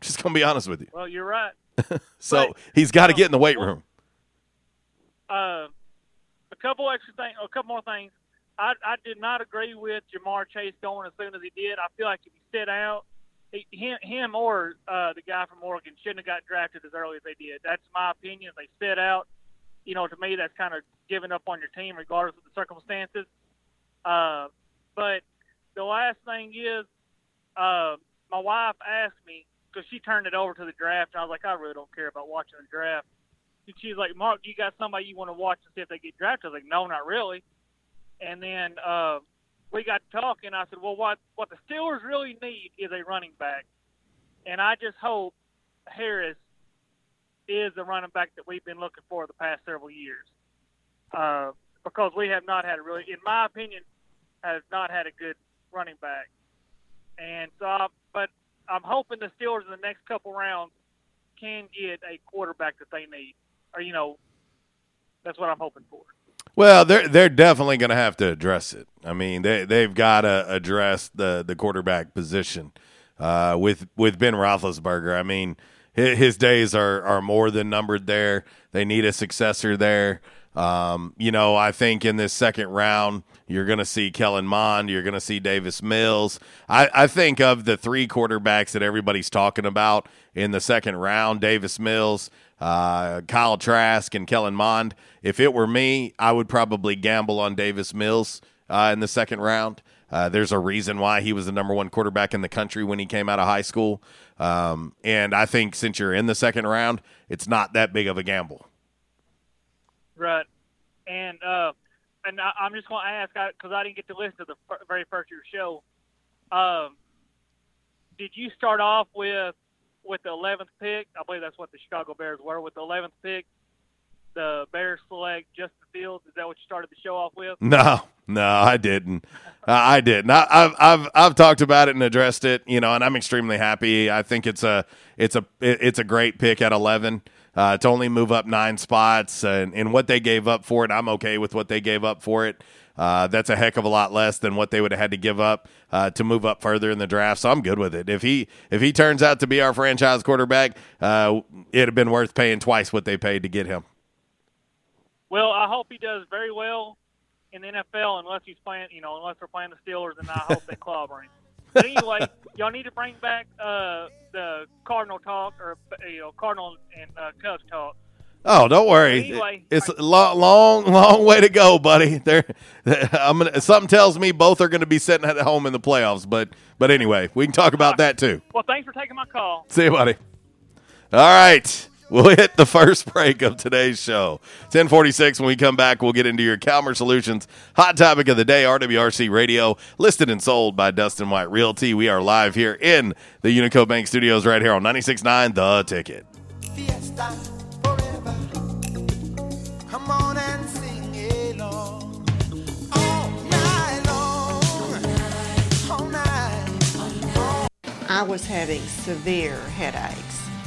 Just gonna be honest with you. Well, you're right. [laughs] So he's got to get in the weight room. Uh, a couple extra things, a couple more things. I, I did not agree with Ja'Marr Chase going as soon as he did. I feel like if he sit out, he, him, him or uh, the guy from Oregon shouldn't have got drafted as early as they did. That's my opinion. If they sit out, you know, to me, that's kind of giving up on your team, regardless of the circumstances. Uh, but the last thing is, uh, my wife asked me because she turned it over to the draft, and I was like, I really don't care about watching the draft. And she's like, Mark, you got somebody you want to watch to see if they get drafted? I was like, No, not really. And then uh, we got talking. I said, Well, what what the Steelers really need is a running back, and I just hope Harris is the running back that we've been looking for the past several years. Uh, because we have not had a really, in my opinion, have not had a good running back. And so, I, but I'm hoping the Steelers in the next couple rounds can get a quarterback that they need, or you know, that's what I'm hoping for. Well, they're they're definitely going to have to address it. I mean, they they've got to address the the quarterback position uh, with with Ben Roethlisberger. I mean, his, his days are are more than numbered there. They need a successor there. Um, you know, I think in this second round, you're going to see Kellen Mond, you're going to see Davis Mills. I, I think of the three quarterbacks that everybody's talking about in the second round, Davis Mills, uh, Kyle Trask, and Kellen Mond. If it were me, I would probably gamble on Davis Mills uh, in the second round. Uh, there's a reason why he was the number one quarterback in the country when he came out of high school. Um, and I think since you're in the second round, it's not that big of a gamble. Right. And uh, and I, I'm just going to ask because I, didn't get to listen to the fir- very first year show. Um, did you start off with with the 11th pick? I believe that's what the Chicago Bears were with the 11th pick. The Bears select Justin Fields. Is that what you started the show off with? [laughs] No, no, I didn't. I didn't. I, I've I've I've talked about it and addressed it. You know, and I'm extremely happy. I think it's a it's a it's a great pick at 11 uh, to only move up nine spots and, and what they gave up for it. I'm okay with what they gave up for it. Uh, that's a heck of a lot less than what they would have had to give up uh, to move up further in the draft. So I'm good with it. If he if he turns out to be our franchise quarterback, uh, it'd have been worth paying twice what they paid to get him. Well, I hope he does very well in the NFL, unless he's playing, you know, unless they're playing the Steelers, and I hope they clobber him. But anyway, y'all need to bring back uh, the Cardinal talk, or you know, Cardinal and uh, Cubs talk. Oh, don't worry. Anyway, it's a long, long, long way to go, buddy. There, I'm gonna. Something tells me both are going to be sitting at home in the playoffs. But, but anyway, we can talk about that too. Well, thanks for taking my call. See you, buddy. All right. We'll hit the first break of today's show. 1046. When we come back, we'll get into your Calmer Solutions hot topic of the day, RWRC Radio, listed and sold by Dustin White Realty. We are live here in the Unico Bank Studios right here on 96.9 The Ticket. Fiesta forever. Come on and sing along. All night long. All night. I was having severe headaches.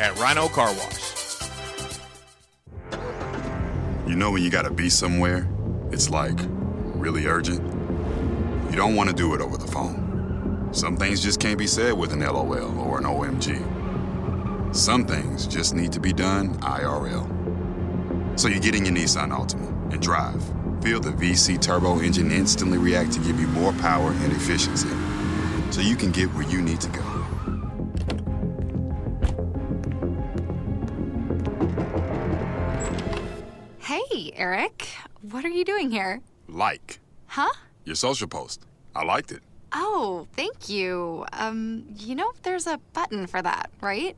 at Rhino Car Wash. You know when you gotta be somewhere, it's like really urgent. You don't want to do it over the phone. Some things just can't be said with an LOL or an OMG. Some things just need to be done IRL. So you get in your Nissan Altima and drive. Feel the VC turbo engine instantly react to give you more power and efficiency. So you can get where you need to go. Eric. What are you doing here? Like Huh? your social post. I liked it. Oh, thank you. Um, you know, there's a button for that, right?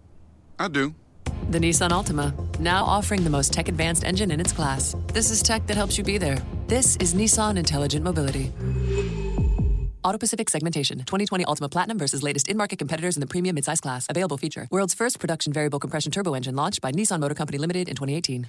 I do. The Nissan Altima, now offering the most tech advanced engine in its class. This is tech that helps you be there. This is Nissan Intelligent Mobility. Auto Pacific segmentation 2020 Altima Platinum versus latest in market competitors in the premium midsize class. Available feature. World's first production variable compression turbo engine launched by Nissan Motor Company Limited in 2018.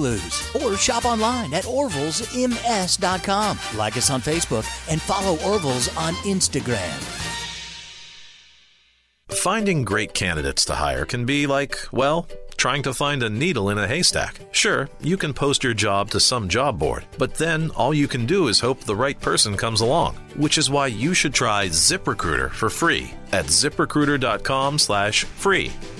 Blues. Or shop online at orvillesms.com. Like us on Facebook and follow Orville's on Instagram. Finding great candidates to hire can be like, well, trying to find a needle in a haystack. Sure, you can post your job to some job board, but then all you can do is hope the right person comes along, which is why you should try ZipRecruiter for free at ziprecruiter.com/free.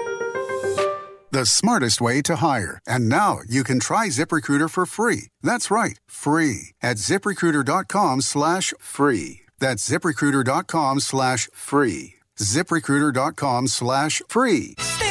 The smartest way to hire. And now you can try ZipRecruiter for free. That's right, free at ziprecruiter.com slash free. That's ziprecruiter.com slash free. ziprecruiter.com slash free. Stadium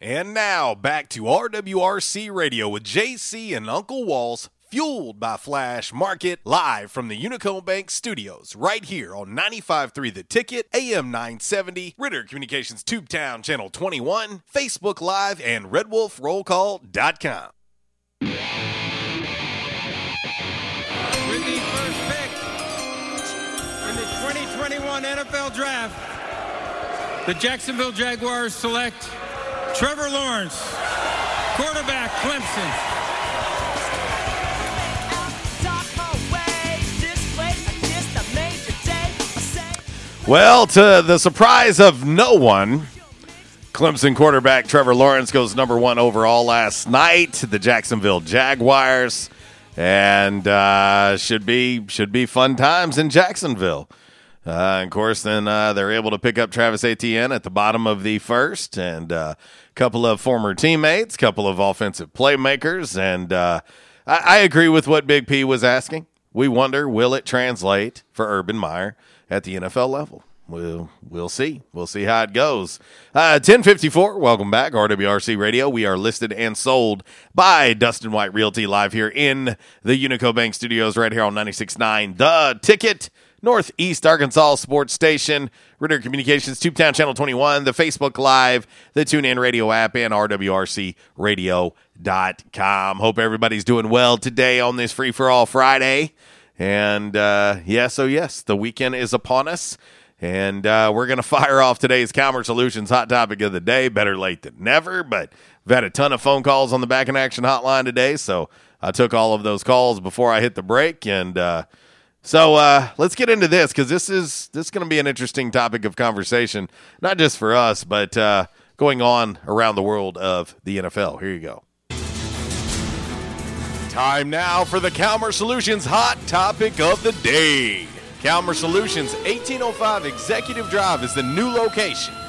And now back to RWRC Radio with JC and Uncle Walls, fueled by Flash Market, live from the Unico Bank Studios, right here on 95.3 The Ticket, AM 970, Ritter Communications Tubetown Channel 21, Facebook Live, and RedWolfRollCall.com. With the first pick in the 2021 NFL Draft, the Jacksonville Jaguars select Trevor Lawrence, quarterback, Clemson. Well, to the surprise of no one, Clemson quarterback Trevor Lawrence goes number one overall last night to the Jacksonville Jaguars, and uh, should be should be fun times in Jacksonville. Uh, of course, then uh, they're able to pick up Travis Etienne at the bottom of the first, and a couple of former teammates, couple of offensive playmakers, and uh, I, I agree with what Big P was asking. We wonder, will it translate for Urban Meyer at the NFL level? We'll we'll see. We'll see how it goes. Uh, 1054, welcome back. RWRC Radio. We are listed and sold by Dustin White Realty live here in the Unico Bank Studios right here on 96.9 The Ticket. Northeast Arkansas Sports Station, Ritter Communications, Tubetown Channel 21, the Facebook Live, the TuneIn Radio app, and RWRCRadio.com. Hope everybody's doing well today on this Free for All Friday. And uh, yes, oh yes, the weekend is upon us. And uh, we're going [laughs] to fire off today's Calmer Solutions hot topic of the day. Better late than never, but we've had a ton of phone calls on the back in action hotline today. So I took all of those calls before I hit the break. And uh, so uh, let's get into this because this is this is going to be an interesting topic of conversation, not just for us, but uh, going on around the world of the NFL. Here you go. Time now for the Calmer Solutions hot topic of the day. Calmer Solutions 1805 Executive Drive is the new location.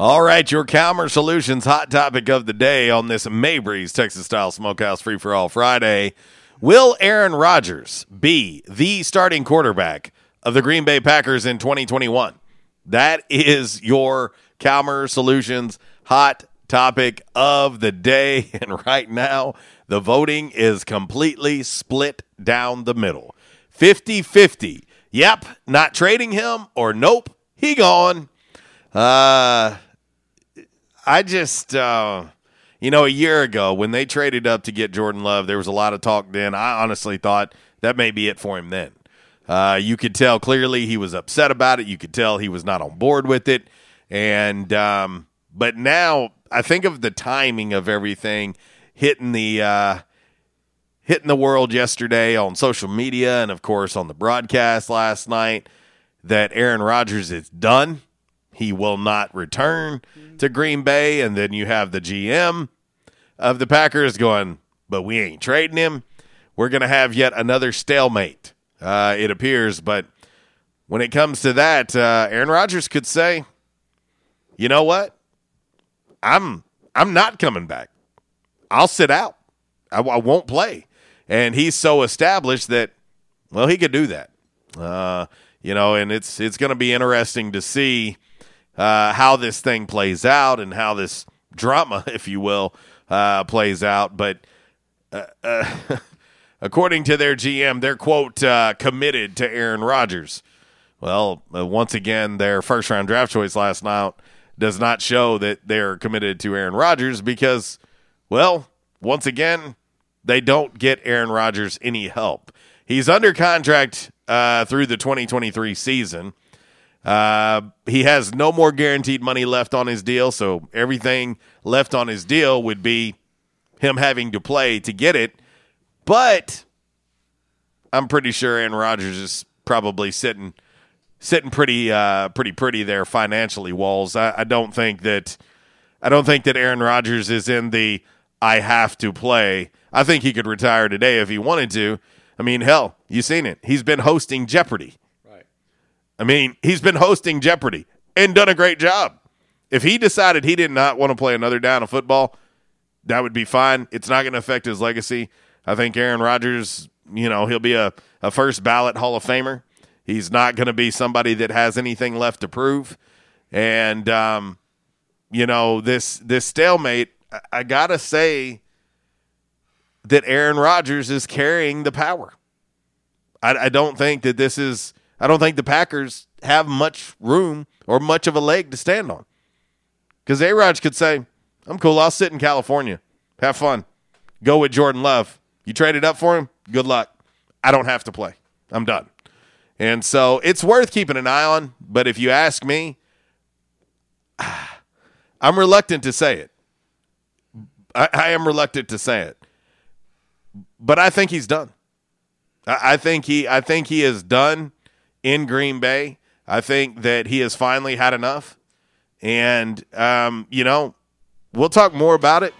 All right, your Calmer Solutions hot topic of the day on this Mabry's Texas Style Smokehouse Free for All Friday. Will Aaron Rodgers be the starting quarterback of the Green Bay Packers in 2021? That is your Calmer Solutions hot topic of the day. [laughs] And right now, the voting is completely split down the middle 50 50. Yep, not trading him, or nope, he gone. Uh, I just, uh, you know, a year ago when they traded up to get Jordan Love, there was a lot of talk then. I honestly thought that may be it for him then. Uh, you could tell clearly he was upset about it. You could tell he was not on board with it. And, um, but now I think of the timing of everything hitting the, uh, hitting the world yesterday on social media and, of course, on the broadcast last night that Aaron Rodgers is done. He will not return to Green Bay. And then you have the GM of the Packers going, but we ain't trading him. We're going to have yet another stalemate, uh, it appears. But when it comes to that, uh, Aaron Rodgers could say, you know what? I'm I'm not coming back. I'll sit out. I, I won't play. And he's so established that, well, he could do that. Uh, You know, and it's it's going to be interesting to see uh, how this thing plays out and how this drama, [laughs] if you will, uh, plays out. But uh, uh, [laughs] according to their GM, they're quote uh, committed to Aaron Rodgers. Well, once again, their first round draft choice last night does not show that they're committed to Aaron Rodgers because, well, once again, they don't get Aaron Rodgers any help. He's under contract uh, through the 2023 season. Uh, he has no more guaranteed money left on his deal, so everything left on his deal would be him having to play to get it. But I'm pretty sure Aaron Rodgers is probably sitting sitting pretty uh, pretty pretty there financially. Walls. I, I don't think that I don't think that Aaron Rodgers is in the I have to play. I think he could retire today if he wanted to. I mean, hell, you've seen it. He's been hosting Jeopardy. I mean, he's been hosting Jeopardy and done a great job. If he decided he did not want to play another down of football, that would be fine. It's not going to affect his legacy. I think Aaron Rodgers, you know, he'll be a, a first ballot Hall of Famer. He's not going to be somebody that has anything left to prove. And, um, you know, this this stalemate, I, I got to say that Aaron Rodgers is carrying the power. I, I don't think that this is, I don't think the Packers have much room or much of a leg to stand on. Because A could say, I'm cool. I'll sit in California. Have fun. Go with Jordan Love. You traded up for him? Good luck. I don't have to play. I'm done. And so it's worth keeping an eye on. But if you ask me, [sighs] I'm reluctant to say it. I, I am reluctant to say it. But I think he's done. I, I think he I think he is done in Green Bay. I think that he has finally had enough. And um, you know, we'll talk more about it.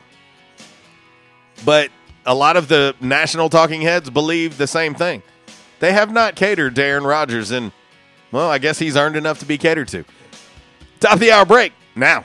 But a lot of the national talking heads believe the same thing. They have not catered to Aaron Rodgers, and well, I guess he's earned enough to be catered to. Top of the hour break now.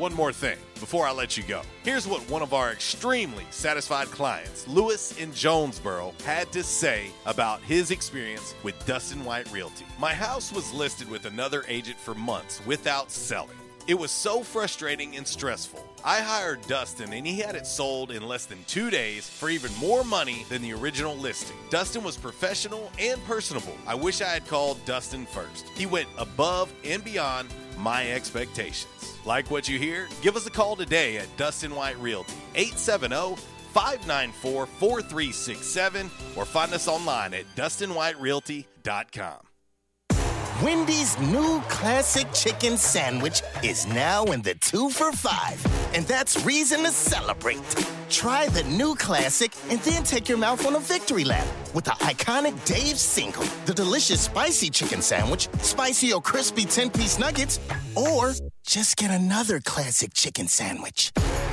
one more thing before I let you go. Here's what one of our extremely satisfied clients, Lewis in Jonesboro, had to say about his experience with Dustin White Realty. My house was listed with another agent for months without selling. It was so frustrating and stressful. I hired Dustin and he had it sold in less than two days for even more money than the original listing. Dustin was professional and personable. I wish I had called Dustin first. He went above and beyond my expectations. Like what you hear? Give us a call today at Dustin White Realty, 870 594 4367, or find us online at DustinWhiteRealty.com. Wendy's new classic chicken sandwich is now in the two for five, and that's reason to celebrate. Try the new classic and then take your mouth on a victory lap with the iconic Dave's Single, the delicious spicy chicken sandwich, spicy or crispy 10 piece nuggets, or just get another classic chicken sandwich.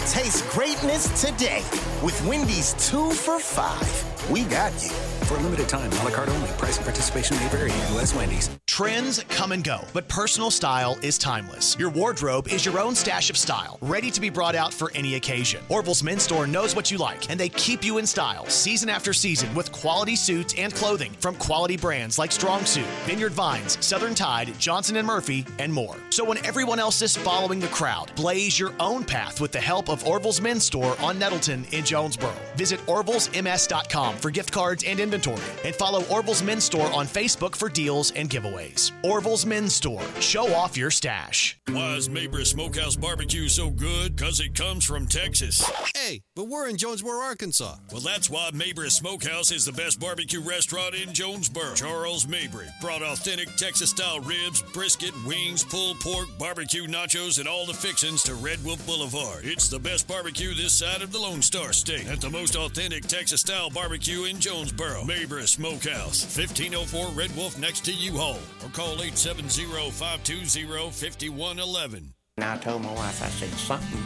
Taste greatness today with Wendy's two for five. We got you. For a limited time, a la carte only. Price and participation may vary. U.S. Wendy's. Trends come and go, but personal style is timeless. Your wardrobe is your own stash of style, ready to be brought out for any occasion. Orville's Men's Store knows what you like, and they keep you in style season after season with quality suits and clothing from quality brands like Strong Suit, Vineyard Vines, Southern Tide, Johnston & Murphy, and more. So when everyone else is following the crowd, blaze your own path with the help of Orville's Men's Store on Nettleton in Jonesboro. Visit orvillesms.com for gift cards and inventory, and follow Orville's Men's Store on Facebook for deals and giveaways. Orville's Men's Store. Show off your stash. Why's Mabry Smokehouse Barbecue so good? Because it comes from Texas. Hey, but we're in Jonesboro, Arkansas. Well, that's why Mabry Smokehouse is the best barbecue restaurant in Jonesboro. Charles Mabry brought authentic Texas style ribs, brisket, wings, pulled pork, barbecue nachos, and all the fixins to Red Wolf Boulevard. It's the best barbecue this side of the Lone Star State at the most authentic Texas style barbecue in Jonesboro. Mabry Smokehouse, 1504 Red Wolf next to U-Haul. Or call 870-520-5111. And I told my wife, I said, something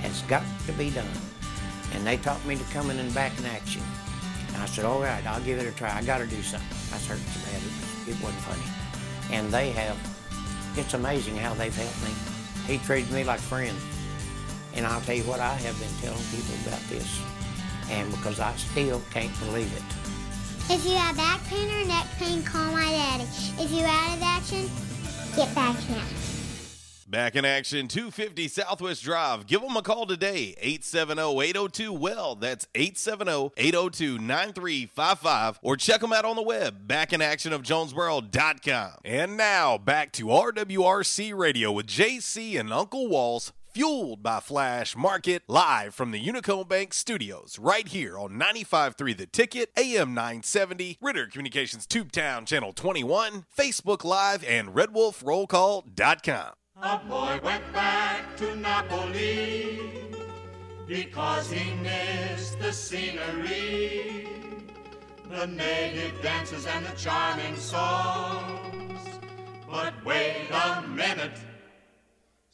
has got to be done. And they taught me to come in and back in action. And I said, all right, I'll give it a try. I got to do something. I hurt so bad, it, it wasn't funny. And they have, it's amazing how they've helped me. He treated me like friends. And I'll tell you what, I have been telling people about this. And because I still can't believe it. If you have back pain or neck pain, call my daddy. If you're out of action, get back now. Back in action, 250 Southwest Drive. Give them a call today, 870-802-WELL. That's 870-802-9355. Or check them out on the web, backinactionofjonesboro.com. And now, back to RWRC Radio with JC and Uncle Walls, fueled by Flash Market, live from the Unico Bank Studios, right here on 95.3 The Ticket, AM 970, Ritter Communications Tubetown Channel 21, Facebook Live, and RedWolfRollCall.com. A boy went back to Napoli because he missed the scenery, the native dances and the charming songs. But wait a minute,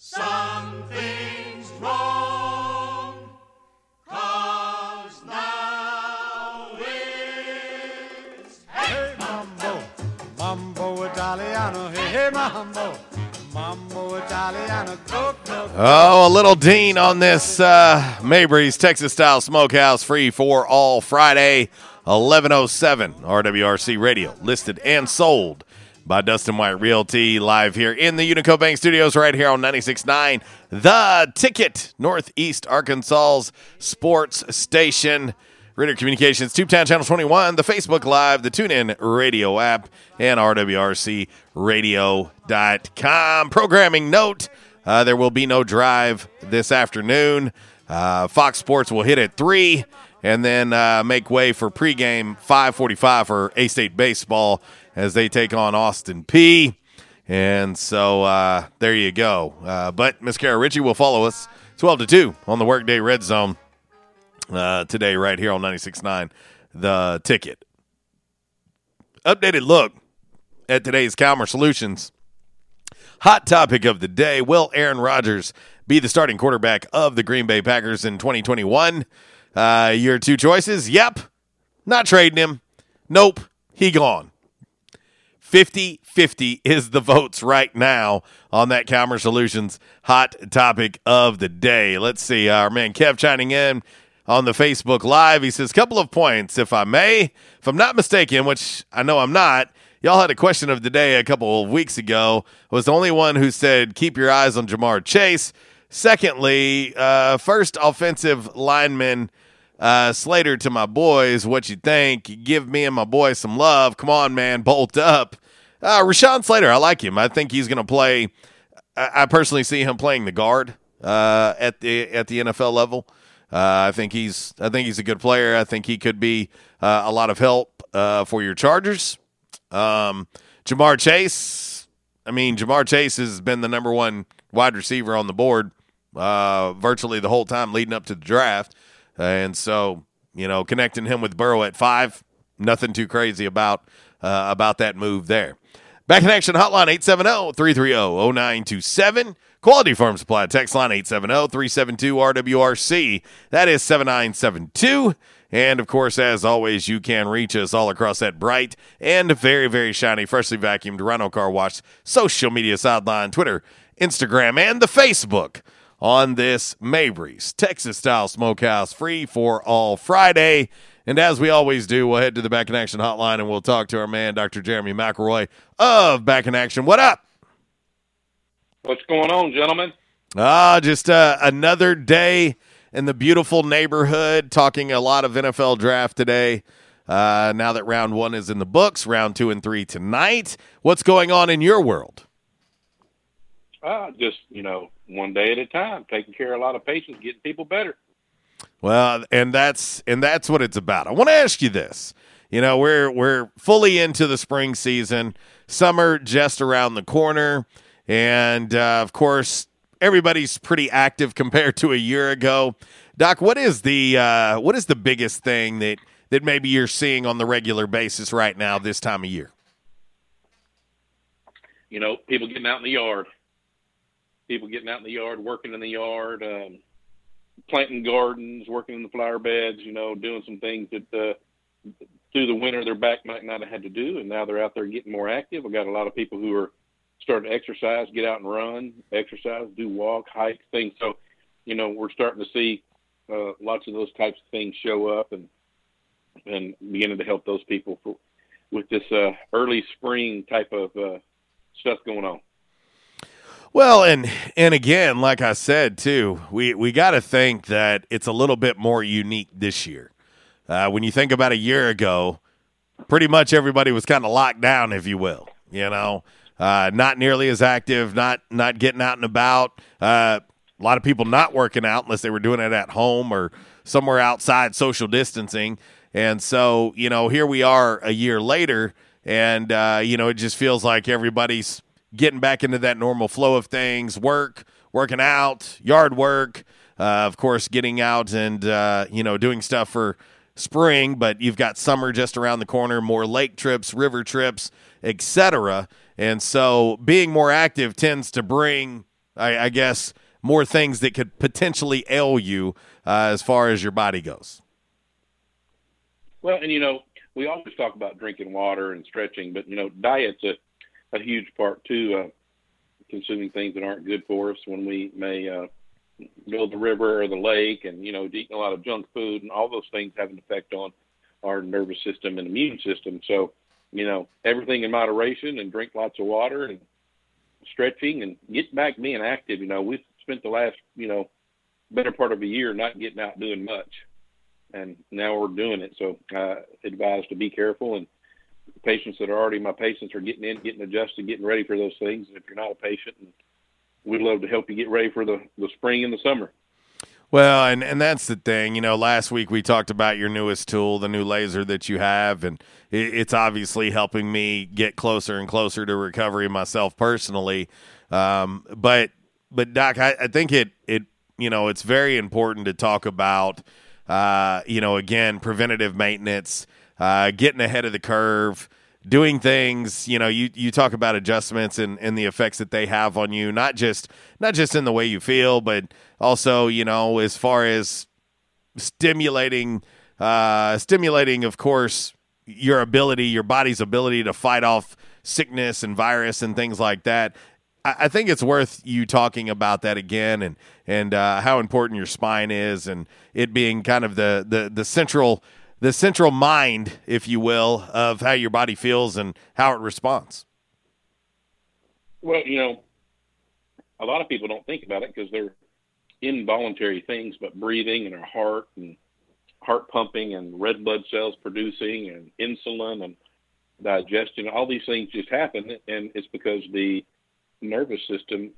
something's wrong. Cause now it's Hey, mambo, mambo Italiano, hey, hey, mambo, mambo Italiano. Louisiana goat milk. Oh, a little Dean on this uh, Mabry's Texas Style Smokehouse free for all Friday, 1107 RWRC Radio, listed and sold by Dustin White Realty, live here in the Unico Bank Studios, right here on 96.9 The Ticket, Northeast Arkansas's sports station. Ritter Communications, Tubetown Channel 21, the Facebook Live, the TuneIn Radio app, and RWRCRadio.com. Programming note uh, there will be no drive this afternoon. Uh, Fox Sports will hit at 3 and then uh, make way for pregame 545 for A-State Baseball as they take on Austin Peay. And so uh, there you go. Uh, but Miss Kara Ritchie will follow us 12 to 2 on the Workday Red Zone uh, today, right here on 96.9 The Ticket. Updated look at today's Calmer Solutions. Hot topic of the day Will Aaron Rodgers be the starting quarterback of the Green Bay Packers in 2021? Uh, your two choices yep, not trading him. Nope, he gone. 50 50 is the votes right now on that Calmer Solutions hot topic of the day. Let's see. Our man Kev chiming in on the Facebook Live. He says, couple of points, if I may. If I'm not mistaken, which I know I'm not, y'all had a question of the day a couple of weeks ago. I was the only one who said, keep your eyes on Ja'Marr Chase. Secondly, uh, first offensive lineman. Uh, Slater to my boys, what you think? Give me and my boys some love. Come on, man, bolt up. Uh, Rashawn Slater, I like him. I think he's going to play. I, I personally see him playing the guard uh, at the at the NFL level. Uh, I think he's I think he's a good player. I think he could be uh, a lot of help uh, for your Chargers. Um, Ja'Marr Chase. I mean, Ja'Marr Chase has been the number one wide receiver on the board uh, virtually the whole time leading up to the draft, and so you know connecting him with Burrow at five, nothing too crazy about uh, about that move there. Back in action hotline 870-330-0927. Quality Farm Supply text line 870-372-RWRC. That is 7972. And of course, as always, you can reach us all across that bright and very, very shiny, freshly vacuumed Rhino Car Wash social media sideline, Twitter, Instagram, and the Facebook on this Mabry's Texas style smokehouse free for all Friday. And as we always do, we'll head to the Back in Action hotline and we'll talk to our man, Dr. Jeremy McElroy of Back in Action. What up? What's going on, gentlemen? Ah, just uh, another day in the beautiful neighborhood. Talking a lot of NFL draft today. Uh, now that round one is in the books, round two and three tonight. What's going on in your world? Uh, just you know, one day at a time, taking care of a lot of patients, getting people better. Well, and that's and that's what it's about. I want to ask you this. You know, we're we're fully into the spring season. Summer just around the corner, and uh, of course, everybody's pretty active [laughs] compared to a year ago. Doc, what is the uh, what is the biggest thing that that maybe you're seeing on the regular basis right now this time of year? You know, people getting out in the yard, people getting out in the yard, working in the yard, um, planting gardens, working in the flower beds. You know, doing some things that uh, through the winter their back might not have had to do, and now they're out there getting more active. I got a lot of people who are starting to exercise, get out and run, exercise, do walk, hike, things. So, you know, we're starting to see uh, lots of those types of things show up and and beginning to help those people for, with this uh, early spring type of uh, stuff going on. Well, and and again, like I said too, we we got to think that it's a little bit more unique this year. Uh, when you think about a year ago, pretty much everybody was kind of locked down, if you will. You know, uh, not nearly as active, not not getting out and about. Uh, a lot of people not working out unless they were doing it at home or somewhere outside, social distancing. And so, you know, here we are a year later, and uh, you know, it just feels like everybody's getting back into that normal flow of things: work, working out, yard work. Uh, of course, getting out and uh, you know doing stuff for spring, but you've got summer just around the corner, more lake trips, river trips, etc. And so being more active tends to bring, I, I guess, more things that could potentially ail you uh, as far as your body goes. Well, and you know, we always talk about drinking water and stretching, but you know, diet's a, a huge part too. Uh, consuming things that aren't good for us when we may uh, to the river or the lake and, you know, eating a lot of junk food and all those things have an effect on our nervous system and immune system. So, you know, everything in moderation and drink lots of water and stretching and get back being active. You know, we've spent the last, you know, better part of a year not getting out doing much. And now we're doing it. So uh advise to be careful and patients that are already my patients are getting in, getting adjusted, getting ready for those things. And if you're not a patient, we'd love to help you get ready for the, the spring and the summer. Well, and and that's the thing. You know, last week we talked about your newest tool, the new laser that you have, and it, it's obviously helping me get closer and closer to recovery myself personally. Um, but but Doc, I, I think it it you know it's very important to talk about. Uh, you know, again, preventative maintenance, uh, getting ahead of the curve doing things you know you, you talk about adjustments and, and the effects that they have on you not just not just in the way you feel but also you know as far as stimulating uh, stimulating of course your ability your body's ability to fight off sickness and virus and things like that. I, think it's worth you talking about that again and and uh, how important your spine is and it being kind of the the, the central the central mind, if you will, of how your body feels and how it responds? Well, you know, a lot of people don't think about it because they're involuntary things, but breathing and our heart and heart pumping and red blood cells producing and insulin and digestion, all these things just happen. And it's because the nervous system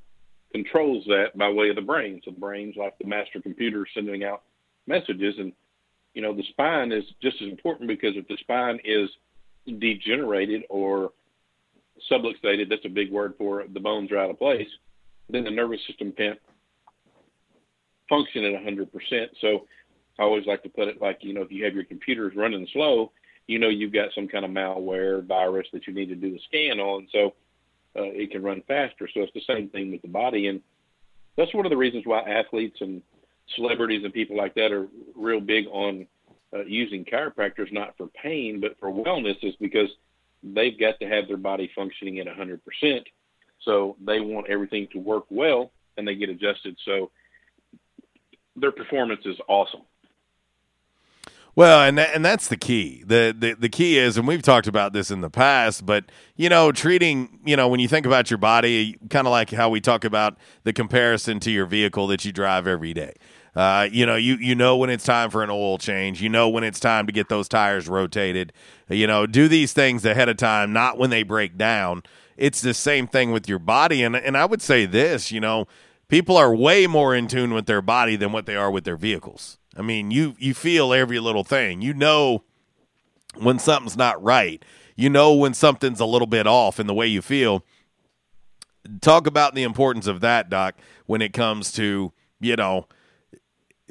controls that by way of the brain. So the brain's like the master computer sending out messages. And you know, the spine is just as important because if the spine is degenerated or subluxated, that's a big word for it, the bones are out of place, then the nervous system can't function at 100%. So I always like to put it like, you know, if you have your computers running slow, you know you've got some kind of malware virus that you need to do a scan on, so uh, it can run faster. So it's the same thing with the body, and that's one of the reasons why athletes and celebrities and people like that are real big on uh, using chiropractors not for pain but for wellness is because they've got to have their body functioning at 100%. So they want everything to work well and they get adjusted. So their performance is awesome. Well, and and that's the key. The, the the key is, and we've talked about this in the past, but you know, treating you know when you think about your body, kind of like how we talk about the comparison to your vehicle that you drive every day. Uh, you know, you you know when it's time for an oil change. You know when it's time to get those tires rotated. You know, do these things ahead of time, not when they break down. It's the same thing with your body, and and I would say this. You know, people are way more in tune with their body than what they are with their vehicles. I mean, you you feel every little thing. You know when something's not right. You know when something's a little bit off in the way you feel. Talk about the importance of that, Doc, when it comes to you know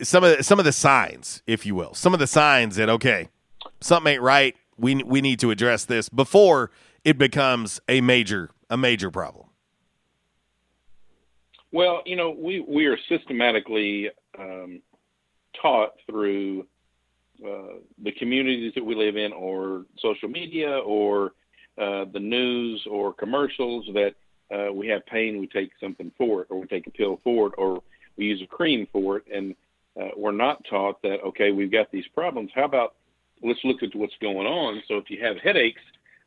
some of the, some of the signs, if you will, some of the signs that okay, something ain't right. We we need to address this before it becomes a major a major problem. Well, you know, we we are systematically um, taught through uh, the communities that we live in, or social media, or uh, the news, or commercials that uh, we have pain, we take something for it, or we take a pill for it, or we use a cream for it, and uh, we're not taught that okay, we've got these problems. How about let's look at what's going on. So if you have headaches,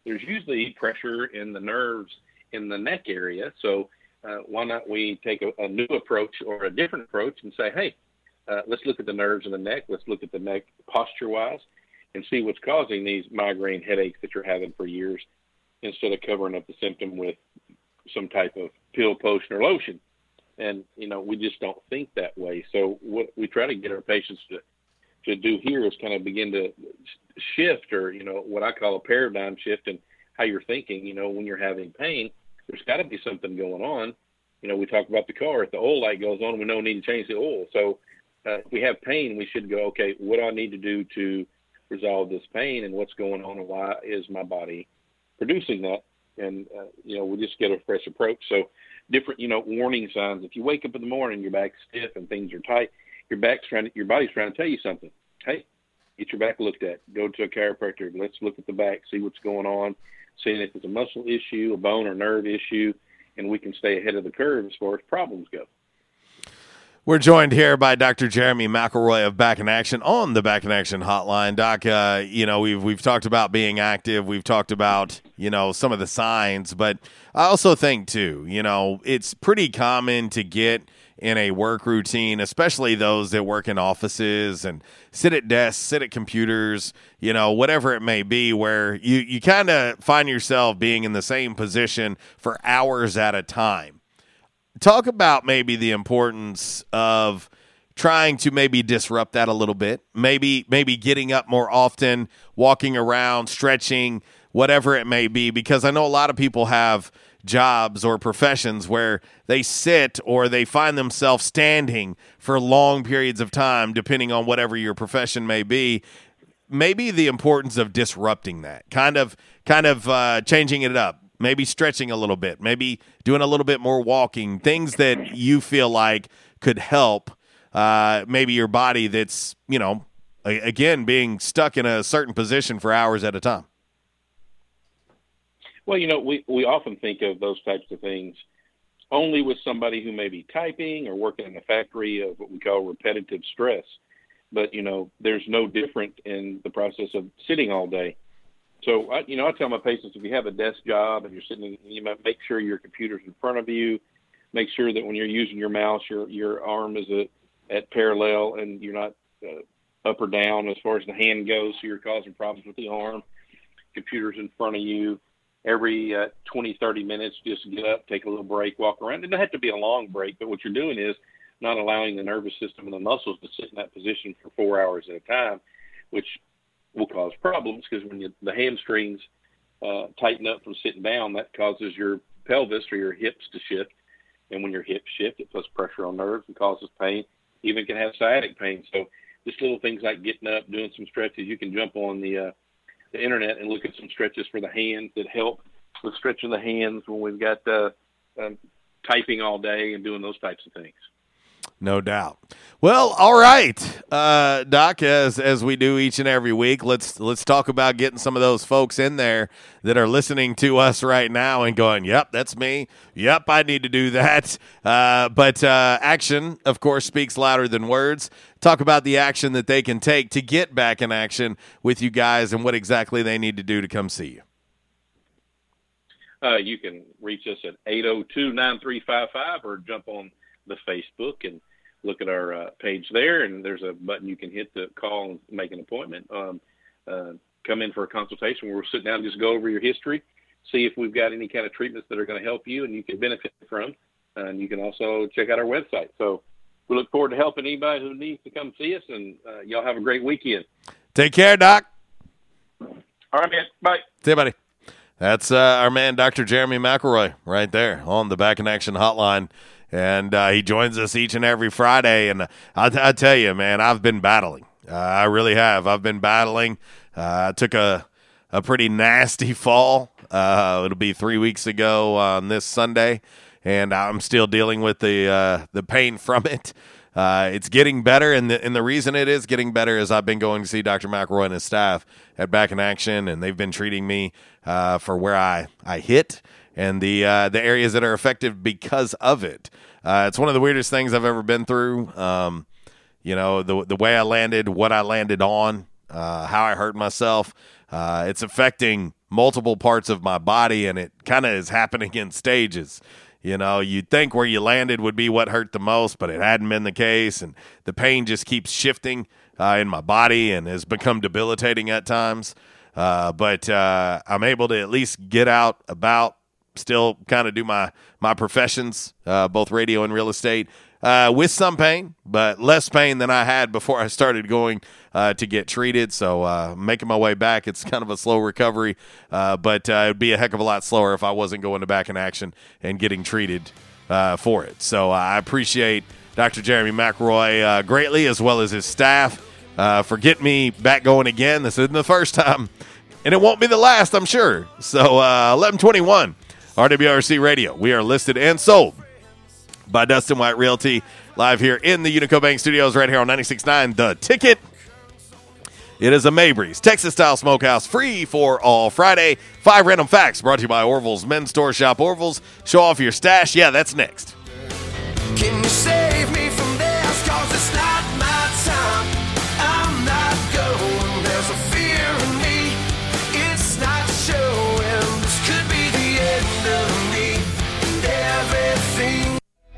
there's usually pressure in the nerves in the neck area. So uh, why not we take a, a, new approach or a different approach and say, hey, uh, let's look at the nerves in the neck. Let's look at the neck posture wise and see what's causing these migraine headaches that you're having for years instead of covering up the symptom with some type of pill, potion, or lotion and you know we just don't think that way. So what we try to get our patients to to do here is kind of begin to shift, or you know what I call a paradigm shift in how you're thinking. You know when you're having pain, there's got to be something going on. You know we talk about the car. If the oil light goes on, we don't need to change the oil. So uh, if we have pain, we should go. Okay, what do I need to do to resolve this pain, and what's going on, and why is my body producing that? And uh, you know we just get a fresh approach. So different, you know, warning signs. If you wake up in the morning, your back's stiff and things are tight, your back's trying to, your body's trying to tell you something. Hey, get your back looked at. Go to a chiropractor. Let's look at the back, see what's going on, seeing if it's a muscle issue, a bone or nerve issue, and we can stay ahead of the curve as far as problems go. We're joined here by Dr. Jeremy McElroy of Back in Action on the Back in Action hotline. Doc, uh, you know, we've we've talked about being active. We've talked about, you know, some of the signs, but I also think too, you know, it's pretty common to get in a work routine, especially those that work in offices and sit at desks, sit at computers, you know, whatever it may be, where you, you kind of find yourself being in the same position for hours at a time talk about maybe the importance of trying to maybe disrupt that a little bit. Maybe maybe getting up more often walking around stretching whatever it may be because i know a lot of people have jobs or professions where they sit or they find themselves standing for long periods of time depending on whatever your profession may be. Maybe the importance of disrupting that kind of kind of uh, changing it up maybe stretching a little bit, maybe doing a little bit more walking, things that you feel like could help uh, maybe your body that's, you know, a- again, being stuck in a certain position for hours at a time. Well, you know, we, we often think of those types of things only with somebody who may be typing or working in a factory of what we call repetitive stress. But, you know, there's no different in the process of sitting all day so, I, you know, I tell my patients if you have a desk job and you're sitting, you might make sure your computer's in front of you. Make sure that when you're using your mouse, your your arm is at, at parallel and you're not uh, up or down as far as the hand goes. So you're causing problems with the arm. Computer's in front of you. Every uh, 20, 30 minutes, just get up, take a little break, walk around. It doesn't have to be a long break, but what you're doing is not allowing the nervous system and the muscles to sit in that position for four hours at a time, which will cause problems because when you, the hamstrings uh, tighten up from sitting down, that causes your pelvis or your hips to shift. And when your hips shift, it puts pressure on nerves and causes pain. Even can have sciatic pain. So just little things like getting up, doing some stretches. You can jump on the uh, the internet and look at some stretches for the hands that help with stretching the hands when we've got uh, um, typing all day and doing those types of things. No doubt. Well, all right, uh, Doc. As as we do each and every week, let's let's talk about getting some of those folks in there that are listening to us right now and going, "Yep, that's me. Yep, I need to do that." Uh, but uh, action, of course, speaks louder than words. Talk about the action that they can take to get back in action with you guys, and what exactly they need to do to come see you. Uh, you can reach us at 802-9355 or jump on the Facebook and look at our uh, page there, and there's a button you can hit to call and make an appointment. Um, uh, come in for a consultation where we'll sit down and just go over your history, see if we've got any kind of treatments that are going to help you and you can benefit from. And you can also check out our website. So we look forward to helping anybody who needs to come see us, and uh, y'all have a great weekend. Take care, Doc. All right, man. Bye. See you, buddy. That's uh, our man, Dr. Jeremy McElroy, right there on the Back in Action Hotline and uh, he joins us each and every Friday. And I, I tell you, man, I've been battling. Uh, I really have. I've been battling. Uh, I took a a pretty nasty [laughs] fall. Uh, it'll be three weeks ago on this Sunday, and I'm still dealing with the uh, the pain [laughs] from it. Uh, it's getting better, and the and the reason it is getting better is I've been going to see Dr. McElroy and his staff at Back in Action, and they've been treating me for where I I hit and the uh, the areas that are affected because of it. Uh, it's one of the weirdest things I've ever been through. Um, you know, the the way I landed, what I landed on, uh, how I hurt myself. Uh, it's affecting multiple parts of my body, and it kind of is happening in stages. You know, you'd think where you landed would be what hurt the most, but it hadn't been the case, and the pain just keeps shifting uh, in my body and has become debilitating at times. Uh, but I'm able to at least get out about still kind of do my my professions, uh, both radio and real estate, uh, with some pain, but less pain than I had before I started going uh, to get treated. So uh, making my way back, it's kind of a slow recovery, uh, but uh, it'd be a heck of a lot slower if I wasn't going to back in action and getting treated for it. So I appreciate Dr. Jeremy McElroy greatly, as well as his staff, for getting me back going again. This isn't the first time. And it won't be the last, I'm sure. So, 1121 RWRC Radio. We are listed and sold by Dustin White Realty live here in the Unico Bank Studios right here on 96.9 The Ticket. It is a Mabry's Texas style smokehouse free for all Friday. Five random facts brought to you by Orville's Men's Store Shop Orville's. Show off your stash. Yeah, that's next.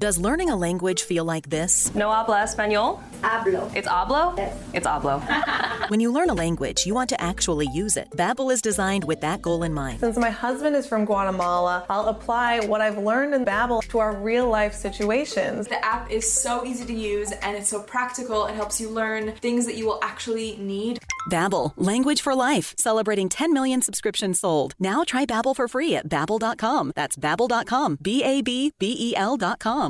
Does learning a language feel like this? No habla español? Hablo. It's hablo? Yes. It's hablo. [laughs] When you learn a language, you want to actually use it. Babbel is designed with that goal in mind. Since my husband is from Guatemala, I'll apply what I've learned in Babbel to our real life situations. The app is so easy to use and it's so practical. It helps you learn things that you will actually need. Babbel, language for life, celebrating 10 million subscriptions sold. Now try Babbel for free at babbel.com. That's babbel.com. B A B B E L.com.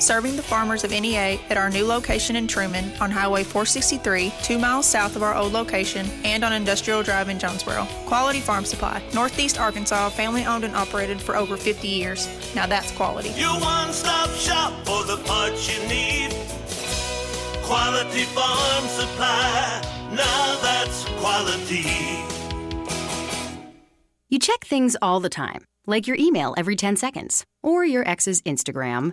serving the farmers of NEA at our new location in Trumann on Highway 463, two miles south of our old location, and on Industrial Drive in Jonesboro. Quality Farm Supply, Northeast Arkansas, family owned and operated for over 50 years. Now that's quality. Your one stop shop for the parts you need. Quality Farm Supply. Now that's quality. You check things all the time, like your email every 10 seconds or your ex's Instagram.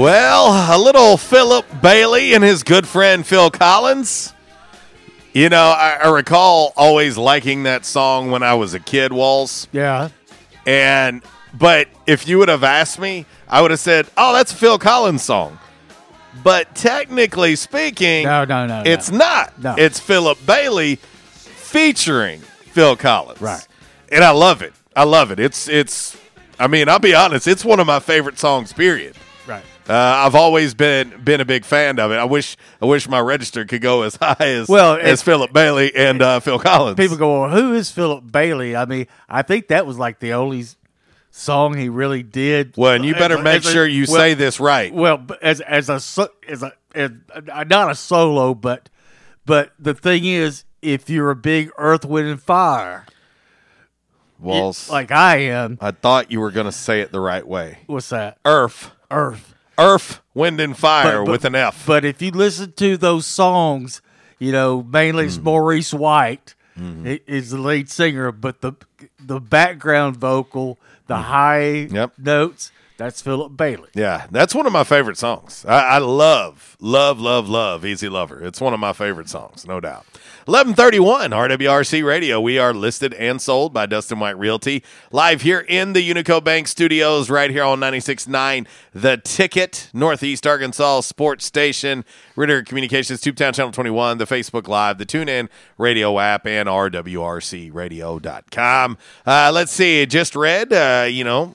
Well, a little Philip Bailey and his good friend Phil Collins. You know, I, I recall always liking that song when I was a kid, Walls. Yeah. And but if you would have asked me, I would have said, "Oh, that's a Phil Collins song." But technically speaking, No, no, no, no. it's not. No. It's Philip Bailey featuring Phil Collins. Right. And I love it. I love it. It's it's. I mean, I'll be honest. It's one of my favorite songs. Period. Uh, I've always been been a big fan of it. I wish I wish my register could go as [laughs] high as Well, as Philip Bailey and uh, Phil Collins. People go, well, who is Philip Bailey? I mean, I think that was like the only song he really did. Well, and you better As make as a- sure you well- say this right. Well, as as a as a as, uh, not a solo, but but the thing is, if you're a big Earth, Wind, and Fire, Walls, like I am, I thought you were going to say it the right way. what's that? Earth, Earth, Earth, Wind, and Fire But- but- with an F. But if you listen to those songs, you know, mainly it's Maurice White Mm-hmm. is the lead singer, but the the background vocal, the high Hmm. Yep. notes, that's Philip Bailey. Yeah, that's one of my favorite songs. I, I love, love, love, love Easy Lover. It's one of my favorite songs, no doubt. 1131 RWRC Radio. We are listed and sold by Dustin White Realty. Live here in the Unico Bank Studios, right here on 96.9 The Ticket, Northeast Arkansas Sports Station, Ritter Communications, Tubetown Channel 21, the Facebook Live, the TuneIn Radio app, and RWRCRadio.com. Uh, let's see, just read, uh, you know,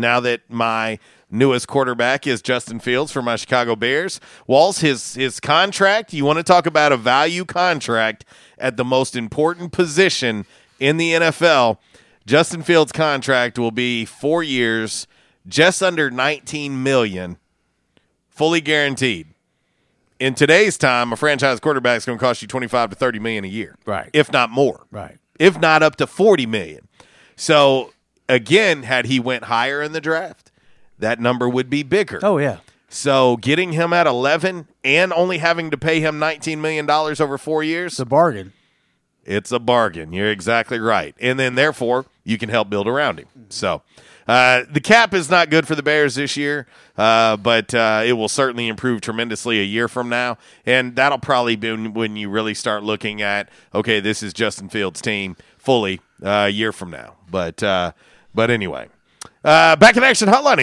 now that my newest quarterback is Justin Fields for my Chicago Bears. Walls, his his contract. You want to talk about a value contract at the most important position in the NFL, Justin Fields' contract will be four years, just under 19 million, fully guaranteed. In today's time, a franchise quarterback is going to cost you 25 to 30 million a year, Right. If not more, Right. If not up to 40 million. So again, had he went higher in the draft, that number would be bigger. Oh yeah. So getting him at 11 and only having to pay him 19 million dollars over 4 years, It's a bargain. it's a bargain. You're exactly right. And then, therefore, you can help build around him. So, uh, the cap is not good for the Bears this year, uh, but uh, it will certainly improve tremendously a year from now. And that'll probably be when- when you really start looking at, okay, this is Justin Fields' team fully uh, a year from now. But, uh, but anyway. Uh, back in action hotline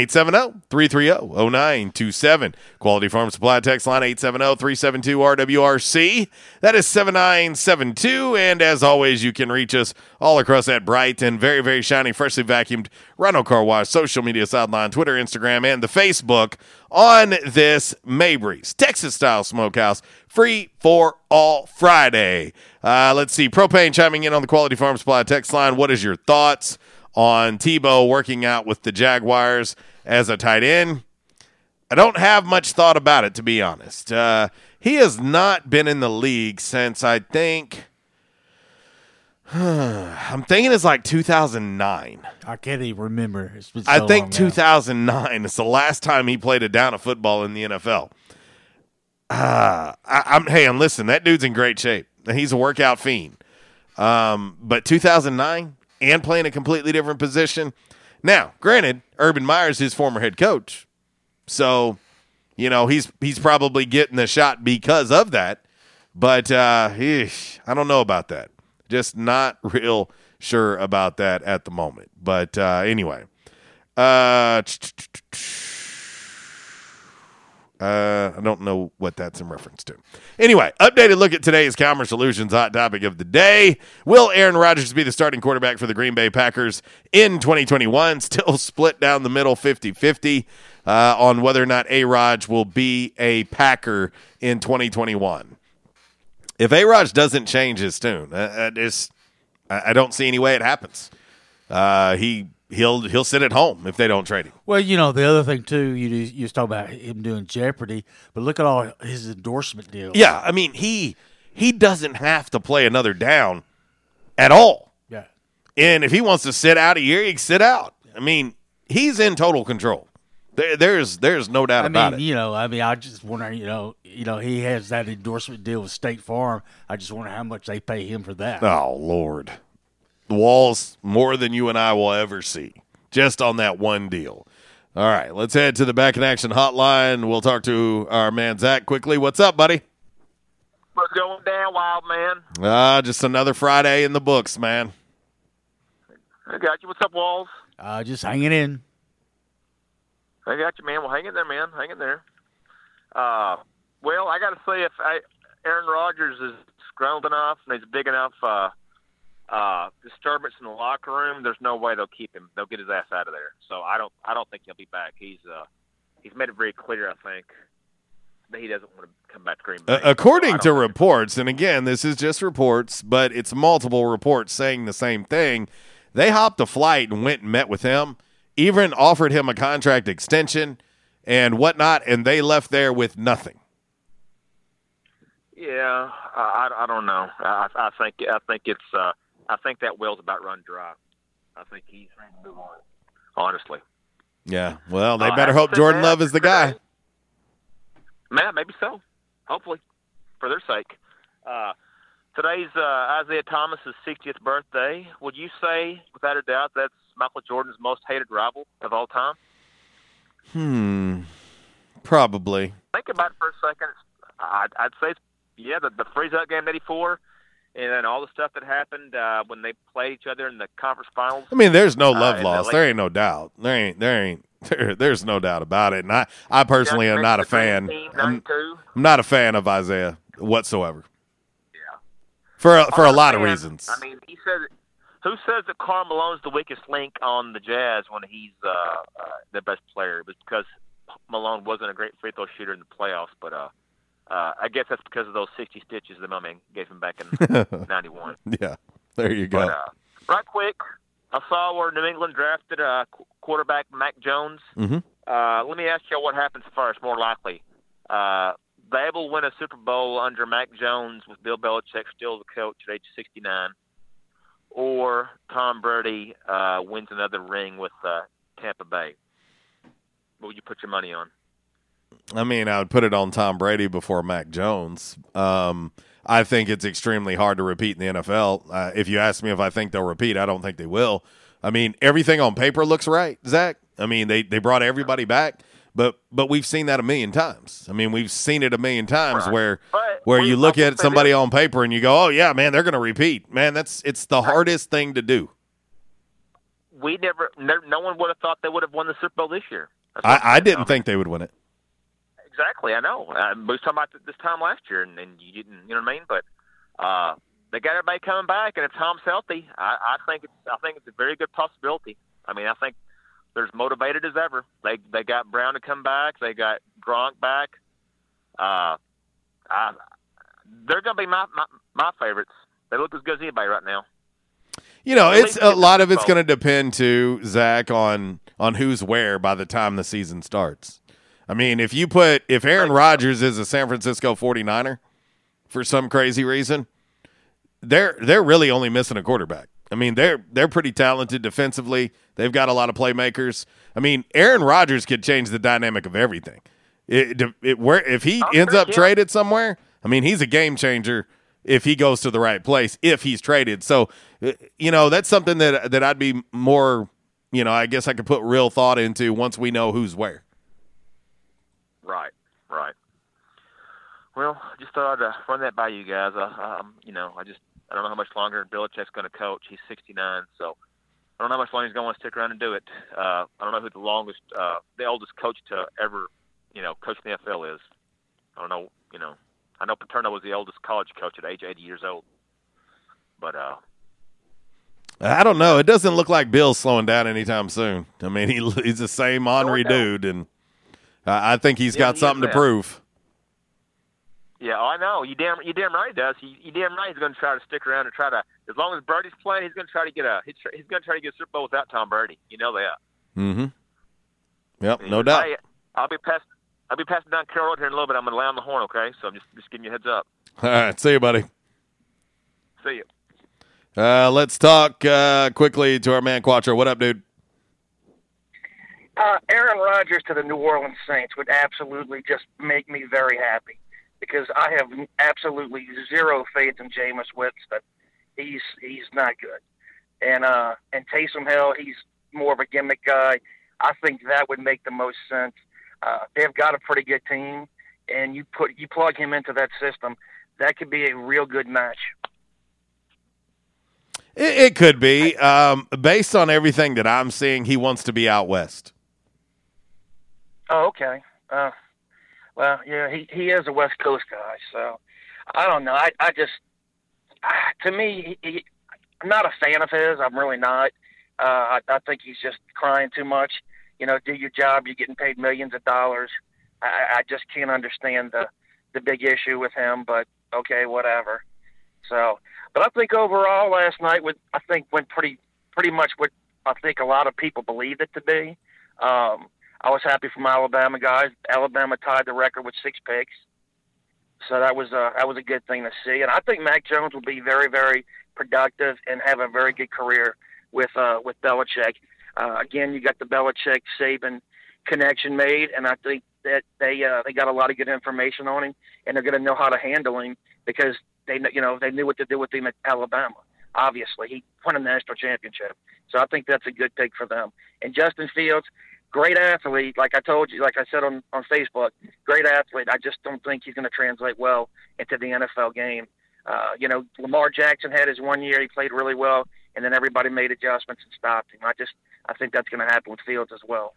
870-330-0927. Quality Farm Supply text line 870-372-RWRC. That is 7972. And as always, you can reach us all across that bright and very, very shiny, freshly vacuumed Rhino Car Wash social media sideline, Twitter, Instagram, and the Facebook on this Mabry's Texas style smokehouse. Free for all Friday. Uh, let's see. Propane chiming in on the Quality Farm Supply text line. What is your thoughts? On Tebow working out with the Jaguars as a tight end. I don't have much thought about it, to be honest. Uh, he has not been in the league since I think. [sighs] I'm thinking it's like 2009. I can't even remember. So I think long now. 2009 is the last time he played a down of football in the NFL. Uh, I, I'm hey, and listen, that dude's in great shape. He's a workout fiend. Um, but 2009 and playing a completely different position. Now, granted, Urban Meyer's his former head coach, so you know he's he's probably getting the shot because of that. But uh, eesh, I don't know about that. Just not [laughs] real sure about that at the moment. But uh, anyway, uh, uh, I don't know what that's in reference to. Anyway, updated look at today's Commerce Solutions hot topic of the day. Will Aaron Rodgers be the starting quarterback for the Green Bay Packers in 2021? [laughs] Still split down the middle 50 50 uh, on whether or not A Raj will be a Packer in 2021. If A Raj doesn't change his tune, uh, I, just, I, I don't see any way it happens. Uh, he he'll he'll sit at home if they don't trade him. Well, you know the other thing too. You you talk about him doing Jeopardy, but look at all his endorsement deals. Yeah, I mean he he doesn't have to play another down at all. Yeah. And if he wants to sit out a year, he can sit out. I mean, he's in total control. There, there's there's no doubt I about mean, it. you know, I mean, I just wonder, you know, you know, he has that endorsement deal with State Farm. I just wonder how much they pay him for that. Oh Lord, walls more than you and I will ever see, just on that one deal. All right, let's head to the back in action hotline. We'll talk to our man Zach quickly. What's up, buddy? What's going down, wild man? Ah, just another Friday in the books, man. I got you. What's up, Walls? Uh, just hanging in. I got you, man. Well, hang in there, man. Hang in there. Uh, well, I got to say, if I, Aaron Rodgers is grown enough and he's big enough uh, uh, disturbance in the locker room, there's no way they'll keep him. They'll get his ass out of there. So I don't, I don't think he'll be back. He's, uh, he's made it very clear. I think that he doesn't want to come back to Green Bay. Uh, according to reports, and again, this is just reports, but it's multiple reports saying the same thing. They hopped a flight and went and met with him, even offered him a contract extension and whatnot, and they left there with nothing. Yeah, I, I, I don't know. I, I think, I think it's, uh, I think that well's about run dry. I think he's ready to move on. Honestly. Yeah, well, they Uh, better hope Jordan Love is the guy. Matt, maybe so. Hopefully, for their sake. Uh, today's uh, Isiah Thomas's 60th birthday. Would you say, without a doubt, that's Michael Jordan's most hated rival of all time? Hmm, probably. Think about it for a second. I'd, I'd say, it's, yeah, the, the freeze-out game in '84, and then all the stuff that happened uh, when they played each other in the conference finals. I mean, there's no Uh, love in lost. There ain't no doubt. There ain't. There ain't. [laughs] There, there's no doubt about it. And I, I personally am not a fan. I'm, I'm not a fan of Isiah whatsoever. Yeah. For a, for a lot of reasons. I mean, he said, "Who says that Karl Malone's the weakest link on the Jazz when he's uh, uh, the best player?" It was because Malone wasn't a great free throw shooter in the playoffs, but uh, uh, I guess that's because of those sixty stitches the man gave him back in [laughs] '91. yeah. There you go. But uh, Right quick, I saw where New England drafted uh, qu- quarterback Mac Jones. Mm-hmm. Uh, let me ask you what happens first, more likely. Uh, they will win a Super Bowl under Mac Jones with Bill Belichick still the coach at age 69, or Tom Brady uh, wins another ring with uh, Tampa Bay. What would you put your money on? I mean, I would put it on Tom Brady before Mac Jones. Um, I think it's extremely hard to repeat in the NFL. Uh, if you ask me if I think they'll repeat, I don't think they will. I mean, everything on paper looks right, Zach. I mean, they, they brought everybody back, but but we've seen that a million times. I mean, we've seen it a million times Right. where But where you look at somebody on paper and you go, "Oh yeah, man, they're going to repeat." Man, that's it's the hardest thing to do. We never, no, no one would have thought they would have won the Super Bowl this year. I, I didn't think they would win it. Exactly, I know. Uh, we was talking about this time last year, and, and you didn't, you know what I mean? But uh, they got everybody coming back, and if Tom's healthy, I, I think it's, I think it's a very good possibility. I mean, I think they're as motivated as ever. They they got Brown to come back, they got Gronk back. Uh, I, they're going to be my, my my favorites. They look as good as anybody right now. You know, it's a lot of it's going to depend to Zach on on who's where by the time the season starts. I mean, if you put if Aaron Rodgers is a San Francisco 49er for some crazy reason, they're they're really only missing a quarterback. I mean, they're they're pretty talented defensively. They've got a lot of playmakers. I mean, Aaron Rodgers could change the dynamic of everything. It, it, where if he ends up yeah. traded somewhere, I mean, he's a game changer if he goes to the right place. If he's traded, so uh, you know that's something that that I'd be more. You know, I guess I could put real thought into once we know who's where. Right, right. Well, I just thought I'd uh, run that by you guys. Uh, um, you know, I just I don't know how much longer Belichick's going to coach. He's 69, so I don't know how much longer he's going to stick around and do it. Uh, I don't know who the longest, uh, the oldest coach to ever, you know, coach in the NFL is. I don't know. You know, I know Paterno was the oldest college coach at age 80 years old, but uh, I don't know. It doesn't look like Bill's slowing down anytime soon. I mean, he, he's the same ornery dude, and I think he's got something to prove. Yeah, I know. You damn, you damn right he does. He, you damn right he's going to try to stick around and try to. As long as Brady's playing, he's going to try to get a. He's, he's going to try to get a Super Bowl without Tom Brady. You know that. Mm-hmm. Yep, no doubt. Hey, I'll be passing. I'll be passing down Carroll here in a little bit. I'm going to lay on the horn, okay? So I'm just just giving you a heads up. [laughs] All right, see you, buddy. See you. Uh, let's talk uh, quickly to our man Quattro. What up, dude? Uh, Aaron Rodgers to the New Orleans Saints would absolutely just make me very happy because I have absolutely zero faith in Jameis Winston. He's he's not good, and uh, and Taysom Hill, he's more of a gimmick guy. I think that would make the most sense. Uh, they've got a pretty good team, and you put you plug him into that system, that could be a real good match. It, it could be. Um, based on everything that I'm seeing, he wants to be out west. Oh, okay. Uh, well, yeah, he he is a West Coast guy, so I don't know. I I just ah, to me, he, he, I'm not a fan of his. I'm really not. Uh, I, I think he's just crying too much. You know, do your job. You're getting paid millions of dollars. I, I just can't understand the the big issue with him. But okay, whatever. So, but I think overall last night would I think went pretty pretty much what I think a lot of people believed it to be. Um, I was happy for my Alabama guys. Alabama tied the record with six picks, so that was a that was a good thing to see. And I think Mac Jones will be very very productive and have a very good career with uh, with Belichick. Uh, again, you got the Belichick Saban connection made, and I think that they uh, they got a lot of good information on him, and they're going to know how to handle him because they you know they knew what to do with him at Alabama. Obviously, he won a national championship, so I think that's a good pick for them. And Justin Fields, great athlete, like I told you, like I said on on Facebook, great athlete. I just don't think he's going to translate well into the NFL game. Uh, you know, Lamar Jackson had his one year; he played really well, and then everybody made adjustments and stopped him. I just I think that's going to happen with Fields as well.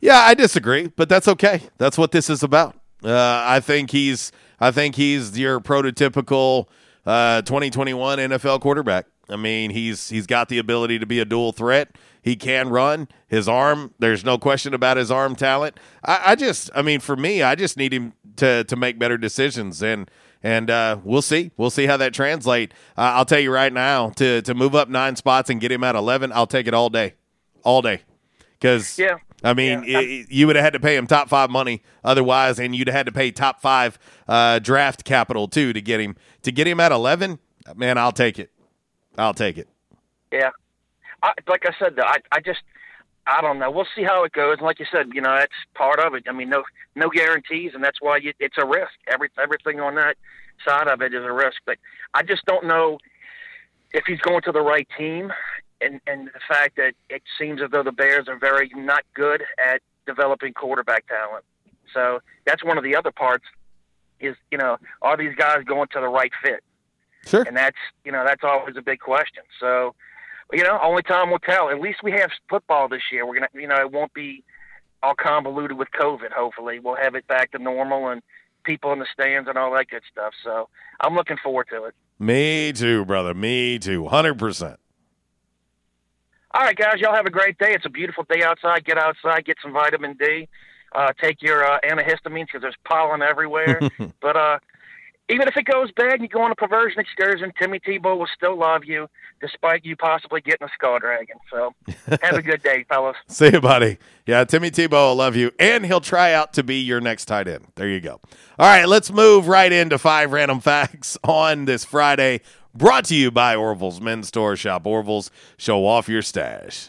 Yeah, I disagree, but that's okay. That's what this is about. Uh, I think he's I think he's your prototypical uh, 2021 NFL quarterback. I mean, he's he's got the ability to be a dual threat. He can run. His arm, there's no question about his arm talent. I, I just, I mean, for me, I just need him to to make better decisions. And And uh, we'll see. We'll see how that translate. Uh, I'll tell you right now to to move up nine spots and get him at eleven. I'll take it all day, all day. Because Yeah. I mean, i- i- you would have had to pay him top five money otherwise, and you'd have had to pay top five uh, draft capital too to get him to get him at eleven. Man, I'll take it. I'll take it. Yeah, I, like I said, though, I I just I don't know. We'll see how it goes. And like you said, you know, that's part of it. I mean, no no guarantees, and that's why you, it's a risk. Every everything on that side of it is a risk. But I just don't know if he's going to the right team, and and the fact that it seems as though the Bears are very not good at developing quarterback talent. So that's one of the other parts. Is you know, are these guys going to the right fit? Sure. And that's you know that's always a big question. So, you know, only time will tell. At least we have football this year. We're gonna you know it won't be all convoluted with COVID. Hopefully, we'll have it back to normal and people in the stands and all that good stuff. So I'm looking forward to it. Me too, brother. Me too. Hundred percent. All right, guys, y'all have a great day. It's a beautiful day outside. Get outside, get some vitamin D. Uh, take your uh, antihistamines because there's pollen everywhere. [laughs] but uh, even if it goes bad and you go on a perversion excursion, Timmy Tebow will still love you, despite you possibly getting a skull dragon. So have a good day, fellas. [laughs] See you, buddy. Yeah, Timmy Tebow will love you, and he'll try out to be your next tight end. There you go. All right, let's move right into five random [laughs] facts on this Friday. Brought to you by Orville's Men's Store. Shop Orville's. Show off your stash.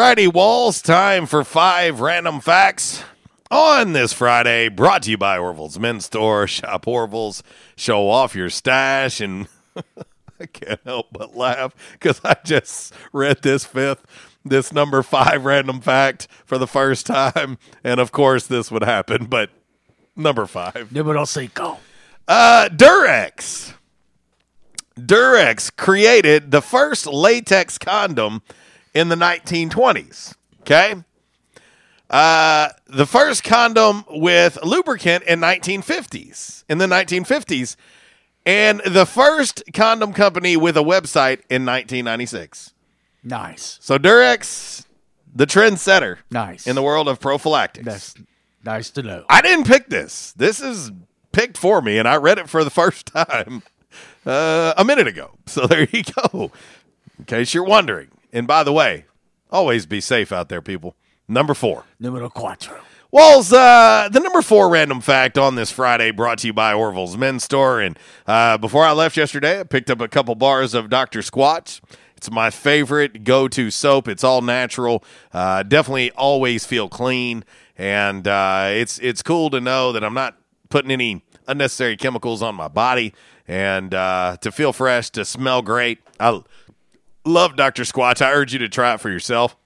Alrighty, Walls, time for five random facts on this Friday. Brought to you by Orville's Men's Store. Shop Orville's, show off your stash, and [laughs] I can't help but laugh because I just read this fifth, this number five random fact for the first time, and of course this would happen, but number five. Numero. Uh, Durex. Durex created the first latex condom in the 1920s. Okay. Uh, the first condom with lubricant in 1950s, in the 1950s, and the first condom company with a website in 1996. Nice. So Durex, the trendsetter, Nice. in the world of prophylactics. That's nice to know. I didn't pick this. This is picked for me, and I read it for the [laughs] first time uh, a minute ago. So there you go. In case you're wondering. And by the way, always be safe out there, people. Number four. Numero cuatro. Walls, uh, the number four random fact on this Friday brought to you by Orville's Men's Store. And uh, before I left yesterday, I picked up a couple bars of Dr. Squatch. It's my favorite go to soap. It's all natural. Uh, definitely always feel clean. And uh, it's, it's cool to know that I'm not putting any unnecessary chemicals on my body and uh, to feel fresh, to smell great. I love Dr. Squatch. I urge you to try it for yourself.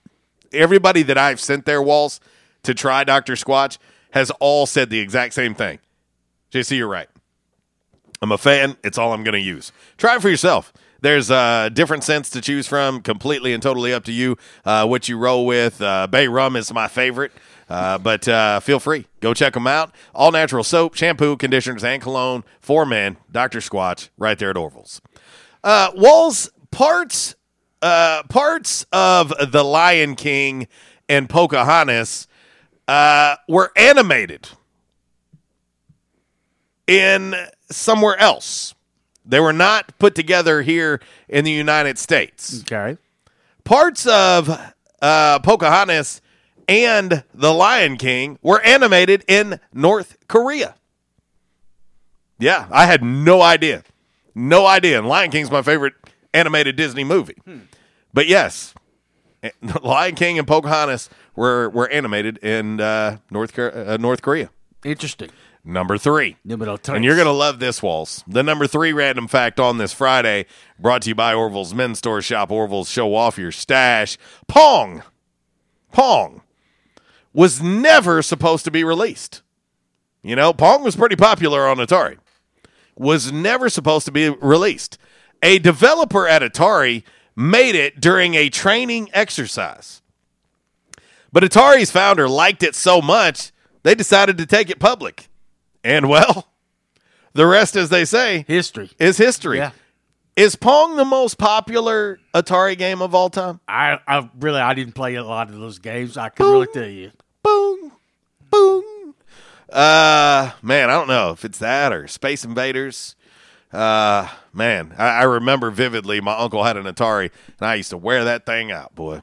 Everybody that I've sent their walls to try Dr. Squatch has all said the exact same thing. JC, you're right. I'm a fan. It's all I'm going to use. Try it for yourself. There's uh, different scents to choose from, completely and totally up to you uh, what you roll with. Uh, Bay Rum is my favorite, uh, but uh, feel free. Go check them out. All natural soap, shampoo, conditioners, and cologne for men. Dr. Squatch right there at Orville's. Uh, Walls parts uh, parts of The Lion King and Pocahontas uh, were animated in somewhere else. They were not put together here in the United States. Okay. Parts of uh, Pocahontas and The Lion King were animated in North Korea. Yeah, I had no idea. No idea. And Lion King's my favorite animated Disney movie. But yes, [laughs] Lion King and Pocahontas were were animated in uh, North uh, North Korea. Interesting. Number three. And you're going to love this, Walls. The number three random fact on this Friday, brought to you by Orville's Men's Store Shop. Orville's Show Off Your Stash. Pong. Pong was never supposed to be released. You know, Pong was pretty popular on Atari. was never supposed to be released. A developer at Atari made it during a training exercise. But Atari's founder liked it so much, they decided to take it public. And well, the rest, as they say, history is history. Yeah. Is Pong the most popular Atari game of all time? I, I really I didn't play a lot of those games. I can really tell you. Boom, boom. Uh, man, I don't know if it's that or Space Invaders. Uh, man, I, I remember vividly. My uncle had an Atari, and I used to wear that thing out, boy.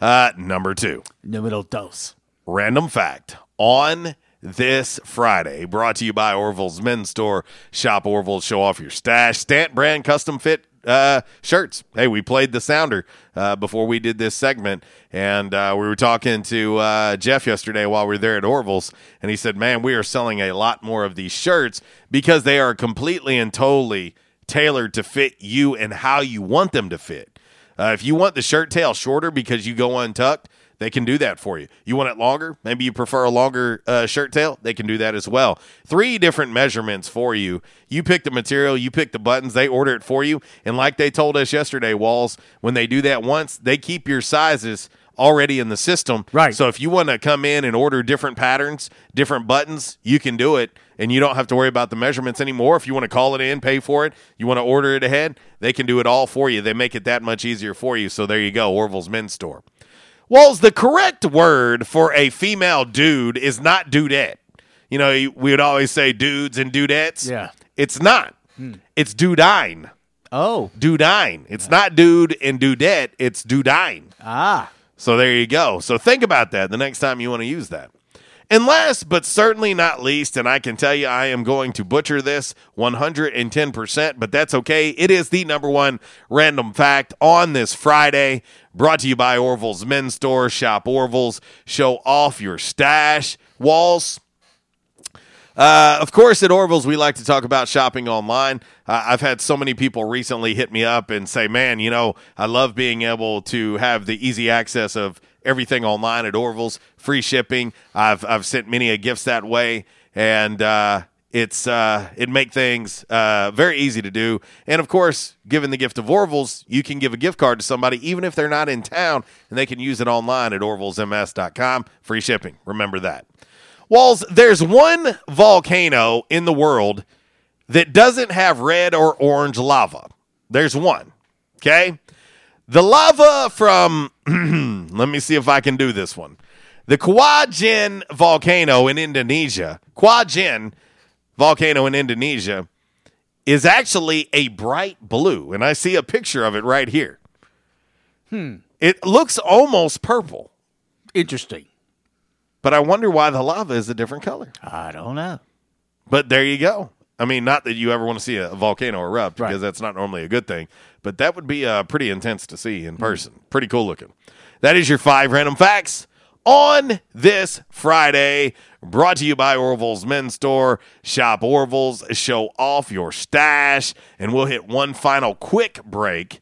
Uh, number two, Numero dos. random fact on this Friday, brought to you by Orville's Men's Store. Shop Orville's, show off your stash. Stantt brand custom fit uh, shirts. Hey, we played the sounder uh, before we did this segment, and uh, we were talking to uh, Jeff yesterday while we were there at Orville's, and he said, "Man, we are selling a lot more of these shirts because they are completely and totally tailored to fit you and how you want them to fit. Uh, if you want the shirt tail shorter because you go untucked." They can do that for you. You want it longer? Maybe you prefer a longer uh, shirt tail? They can do that as well. Three different measurements for you. You pick the material, you pick the buttons, they order it for you. And like they told us yesterday, Walls, when they do that once, they keep your sizes already in the system. Right. So if you want to come in and order different patterns, different buttons, you can do it. And you don't have to worry about the measurements anymore. If you want to call it in, pay for it, you want to order it ahead, they can do it all for you. They make it that much easier for you. So there you go, Orville's Men's Store. Walls, the correct word for a female dude is not dudette. You know, we would always say dudes and dudettes. Yeah. It's not. It's dudine. Oh. Dudine. It's not dude and dudette. It's dudine. Ah. So there you go. So think about that the next time you want to use that. And last but certainly not least, and I can tell you I am going to butcher this 110%, but that's okay. It is the number one random fact on this Friday, brought to you by Orville's Men's Store. Shop Orville's, show off your stash. Walls, uh, of course, at Orville's, we like to talk about shopping online. Uh, I've had so many people recently hit me up and say, man, you know, I love being able to have the easy access of everything online at Orville's, free shipping. I've, I've sent many a gifts that way, and uh, it's uh, it make things uh, very easy to do. And of course, given the gift of Orville's, you can give a gift card to somebody even if they're not in town, and they can use it online at orvillesms.com. Free shipping. Remember that. Walls, there's one volcano in the world that doesn't have red or orange lava. There's one. Okay? The lava from, [clears throat] let me see if I can do this one. The Quajen volcano in Indonesia, Quajen volcano in Indonesia, is actually a bright blue. And I see a picture of it right here. Hmm. It looks almost purple. Interesting. But I wonder why the lava is a different color. I don't know. But there you go. I mean, not that you ever want to see a volcano erupt because that's not normally a good thing, but that would be uh, pretty intense to see in person. Pretty cool looking. That is your five random facts on this Friday. Brought to you by Orville's Men's Store. Shop Orville's, show off your stash, and we'll hit one final quick break.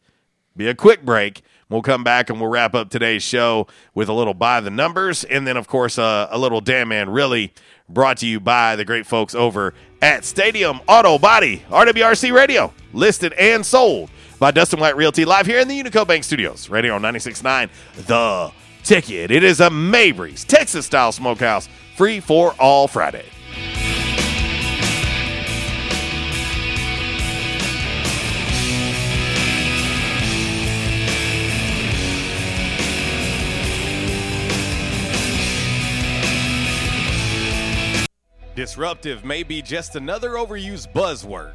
Be a quick break. We'll come back and we'll wrap up today's show with a little by the numbers, and then of course uh, a little damn man really brought to you by the great folks over at Stadium Auto Body RWRC Radio, listed and sold by Dustin White Realty live here in the Unico Bank Studios, radio on 96.9 The Ticket. It is a Mabry's Texas style smokehouse, free for all Friday. Disruptive may be just another overused buzzword,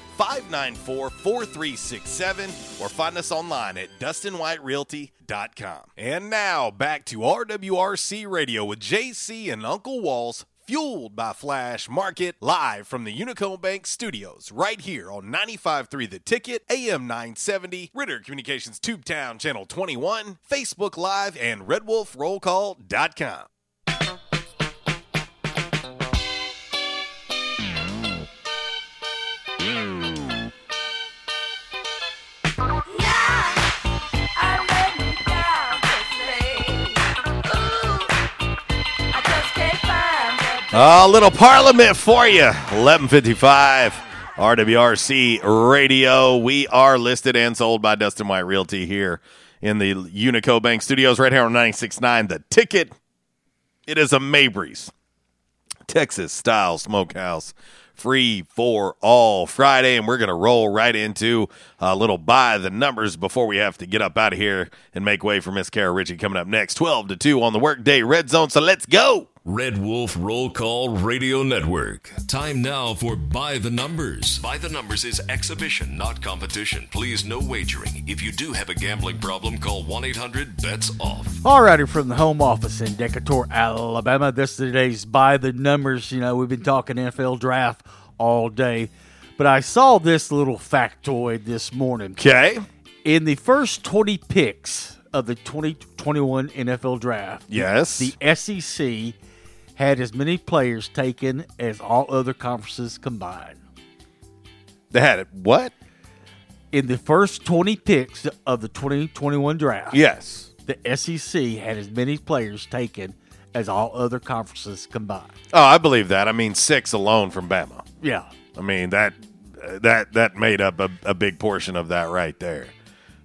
594 4367, or find us online at DustinWhiteRealty.com. And now back to RWRC Radio with JC and Uncle Walls. Fueled by Flash Market, live from the Unico Bank Studios, right here on 95.3 The Ticket, AM 970, Ritter Communications Tubetown Channel 21, Facebook Live, and RedWolfRollCall.com. A little Parliament for you. 1155 RWRC Radio. We are listed and sold by Dustin White Realty here in the Unico Bank Studios right here on 96.9 The Ticket. It is a Mabry's Texas style smokehouse. Free for all Friday, and we're going to roll right into a little by the numbers before we have to get up out of here and make way for Miss Kara Ritchie coming up next, 12 to 2 on the Workday Red Zone. So let's go. Red Wolf Roll Call Radio Network. Time now for By the Numbers. By the Numbers is exhibition, not competition. Please, no wagering. If you do have a gambling problem, call 1 800 BETS OFF. Alrighty, from the home office in Decatur, Alabama. This is today's by the numbers. You know, we've been talking NFL draft all day, but I saw this little factoid this morning. Okay. In the first 20 picks of the 2021 NFL draft, Yes. the SEC had as many players taken as all other conferences combined. They had it. What? In the first 20 picks of the 2021 draft, Yes. the SEC had as many players taken as all other conferences combined. Oh, I believe that. I mean, six alone from Bama. Yeah. I mean that that that made up a, a big portion of that right there.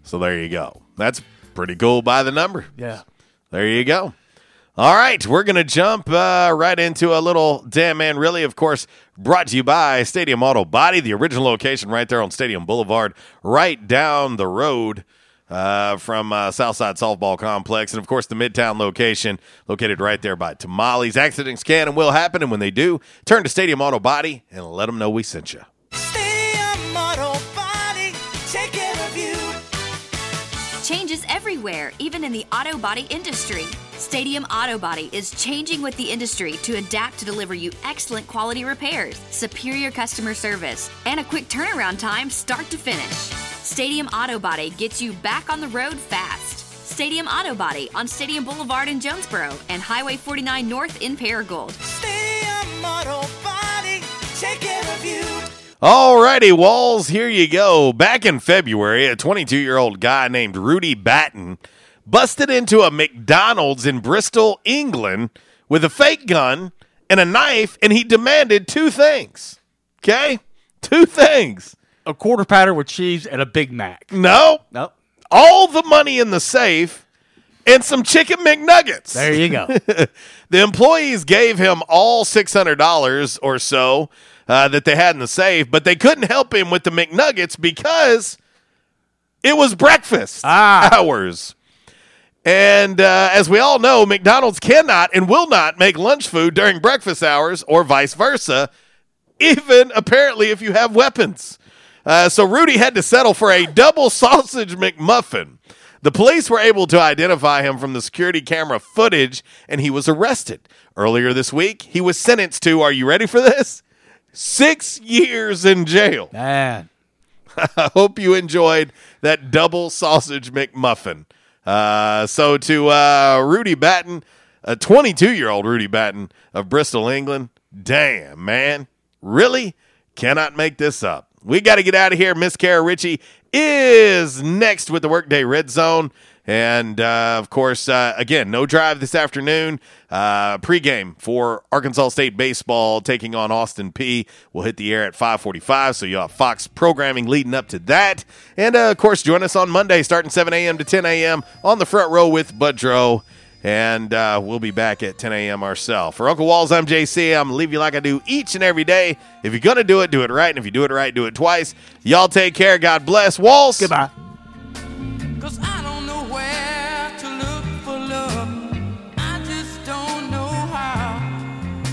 So there you go. That's pretty cool by the number. Yeah. There you go. All right, we're going to jump uh, right into a little Damn Man Really, of course, brought to you by Stadium Auto Body, the original location right there on Stadium Boulevard, right down the road uh, from uh, Southside Softball Complex. And, of course, the Midtown location located right there by Tamales. Accidents can and will happen, and when they do, turn to Stadium Auto Body and let them know we sent you. Stadium Auto Body, take care of you. Changes everywhere. everywhere, even in the auto body industry. Stadium Auto Body is changing with the industry to adapt to deliver you excellent quality repairs, superior customer service, and a quick turnaround time start to finish. Stadium Auto Body gets you back on the road fast. Stadium Auto Body on Stadium Boulevard in Jonesboro and Highway 49 North in Paragould. Stadium Auto Body, take care of you. Alrighty, Walls, here you go. Back in February, a 22 year old guy named Rudy Batten busted into a McDonald's in Bristol, England, with a fake gun and a knife, and he demanded two things. Okay? Two things. A quarter pounder with cheese and a Big Mac. No. Nope. All the money in the safe and some chicken McNuggets. There you go. [laughs] the employees gave him all $600 or so uh, that they had in the safe, but they couldn't help him with the McNuggets because it was breakfast hours. And uh, as we all know, McDonald's cannot and will not make lunch food during breakfast hours or vice versa, even apparently if you have weapons. Uh, so Rudy had to settle for a double sausage McMuffin. The police were able to identify him from the security camera footage, and he was arrested. Earlier this week, he was sentenced to, are you ready for this? Six years in jail. Man. [laughs] I hope you enjoyed that double sausage McMuffin. Uh, so to uh, Rudy Batten, a 22 year old Rudy Batten of Bristol, England. Damn, man. Really? Cannot make this up. We got to get out of here. Miss Kara Ritchie is next with the Workday Red Zone. And uh, of course, uh, again, no drive this afternoon. Uh, pregame for Arkansas State baseball taking on Austin Peay will hit the air at 5:45. So you have Fox programming leading up to that. And uh, of course, join us on Monday, starting 7 a.m. to 10 a.m. on the front row with Budrow. And uh, we'll be back at 10 a.m. ourselves. For Uncle Walls, I'm JC. I'm going to leave you like I do each and every day. If you're going to do it, do it right. And if you do it right, do it twice. Y'all take care. God bless. Walls. Goodbye.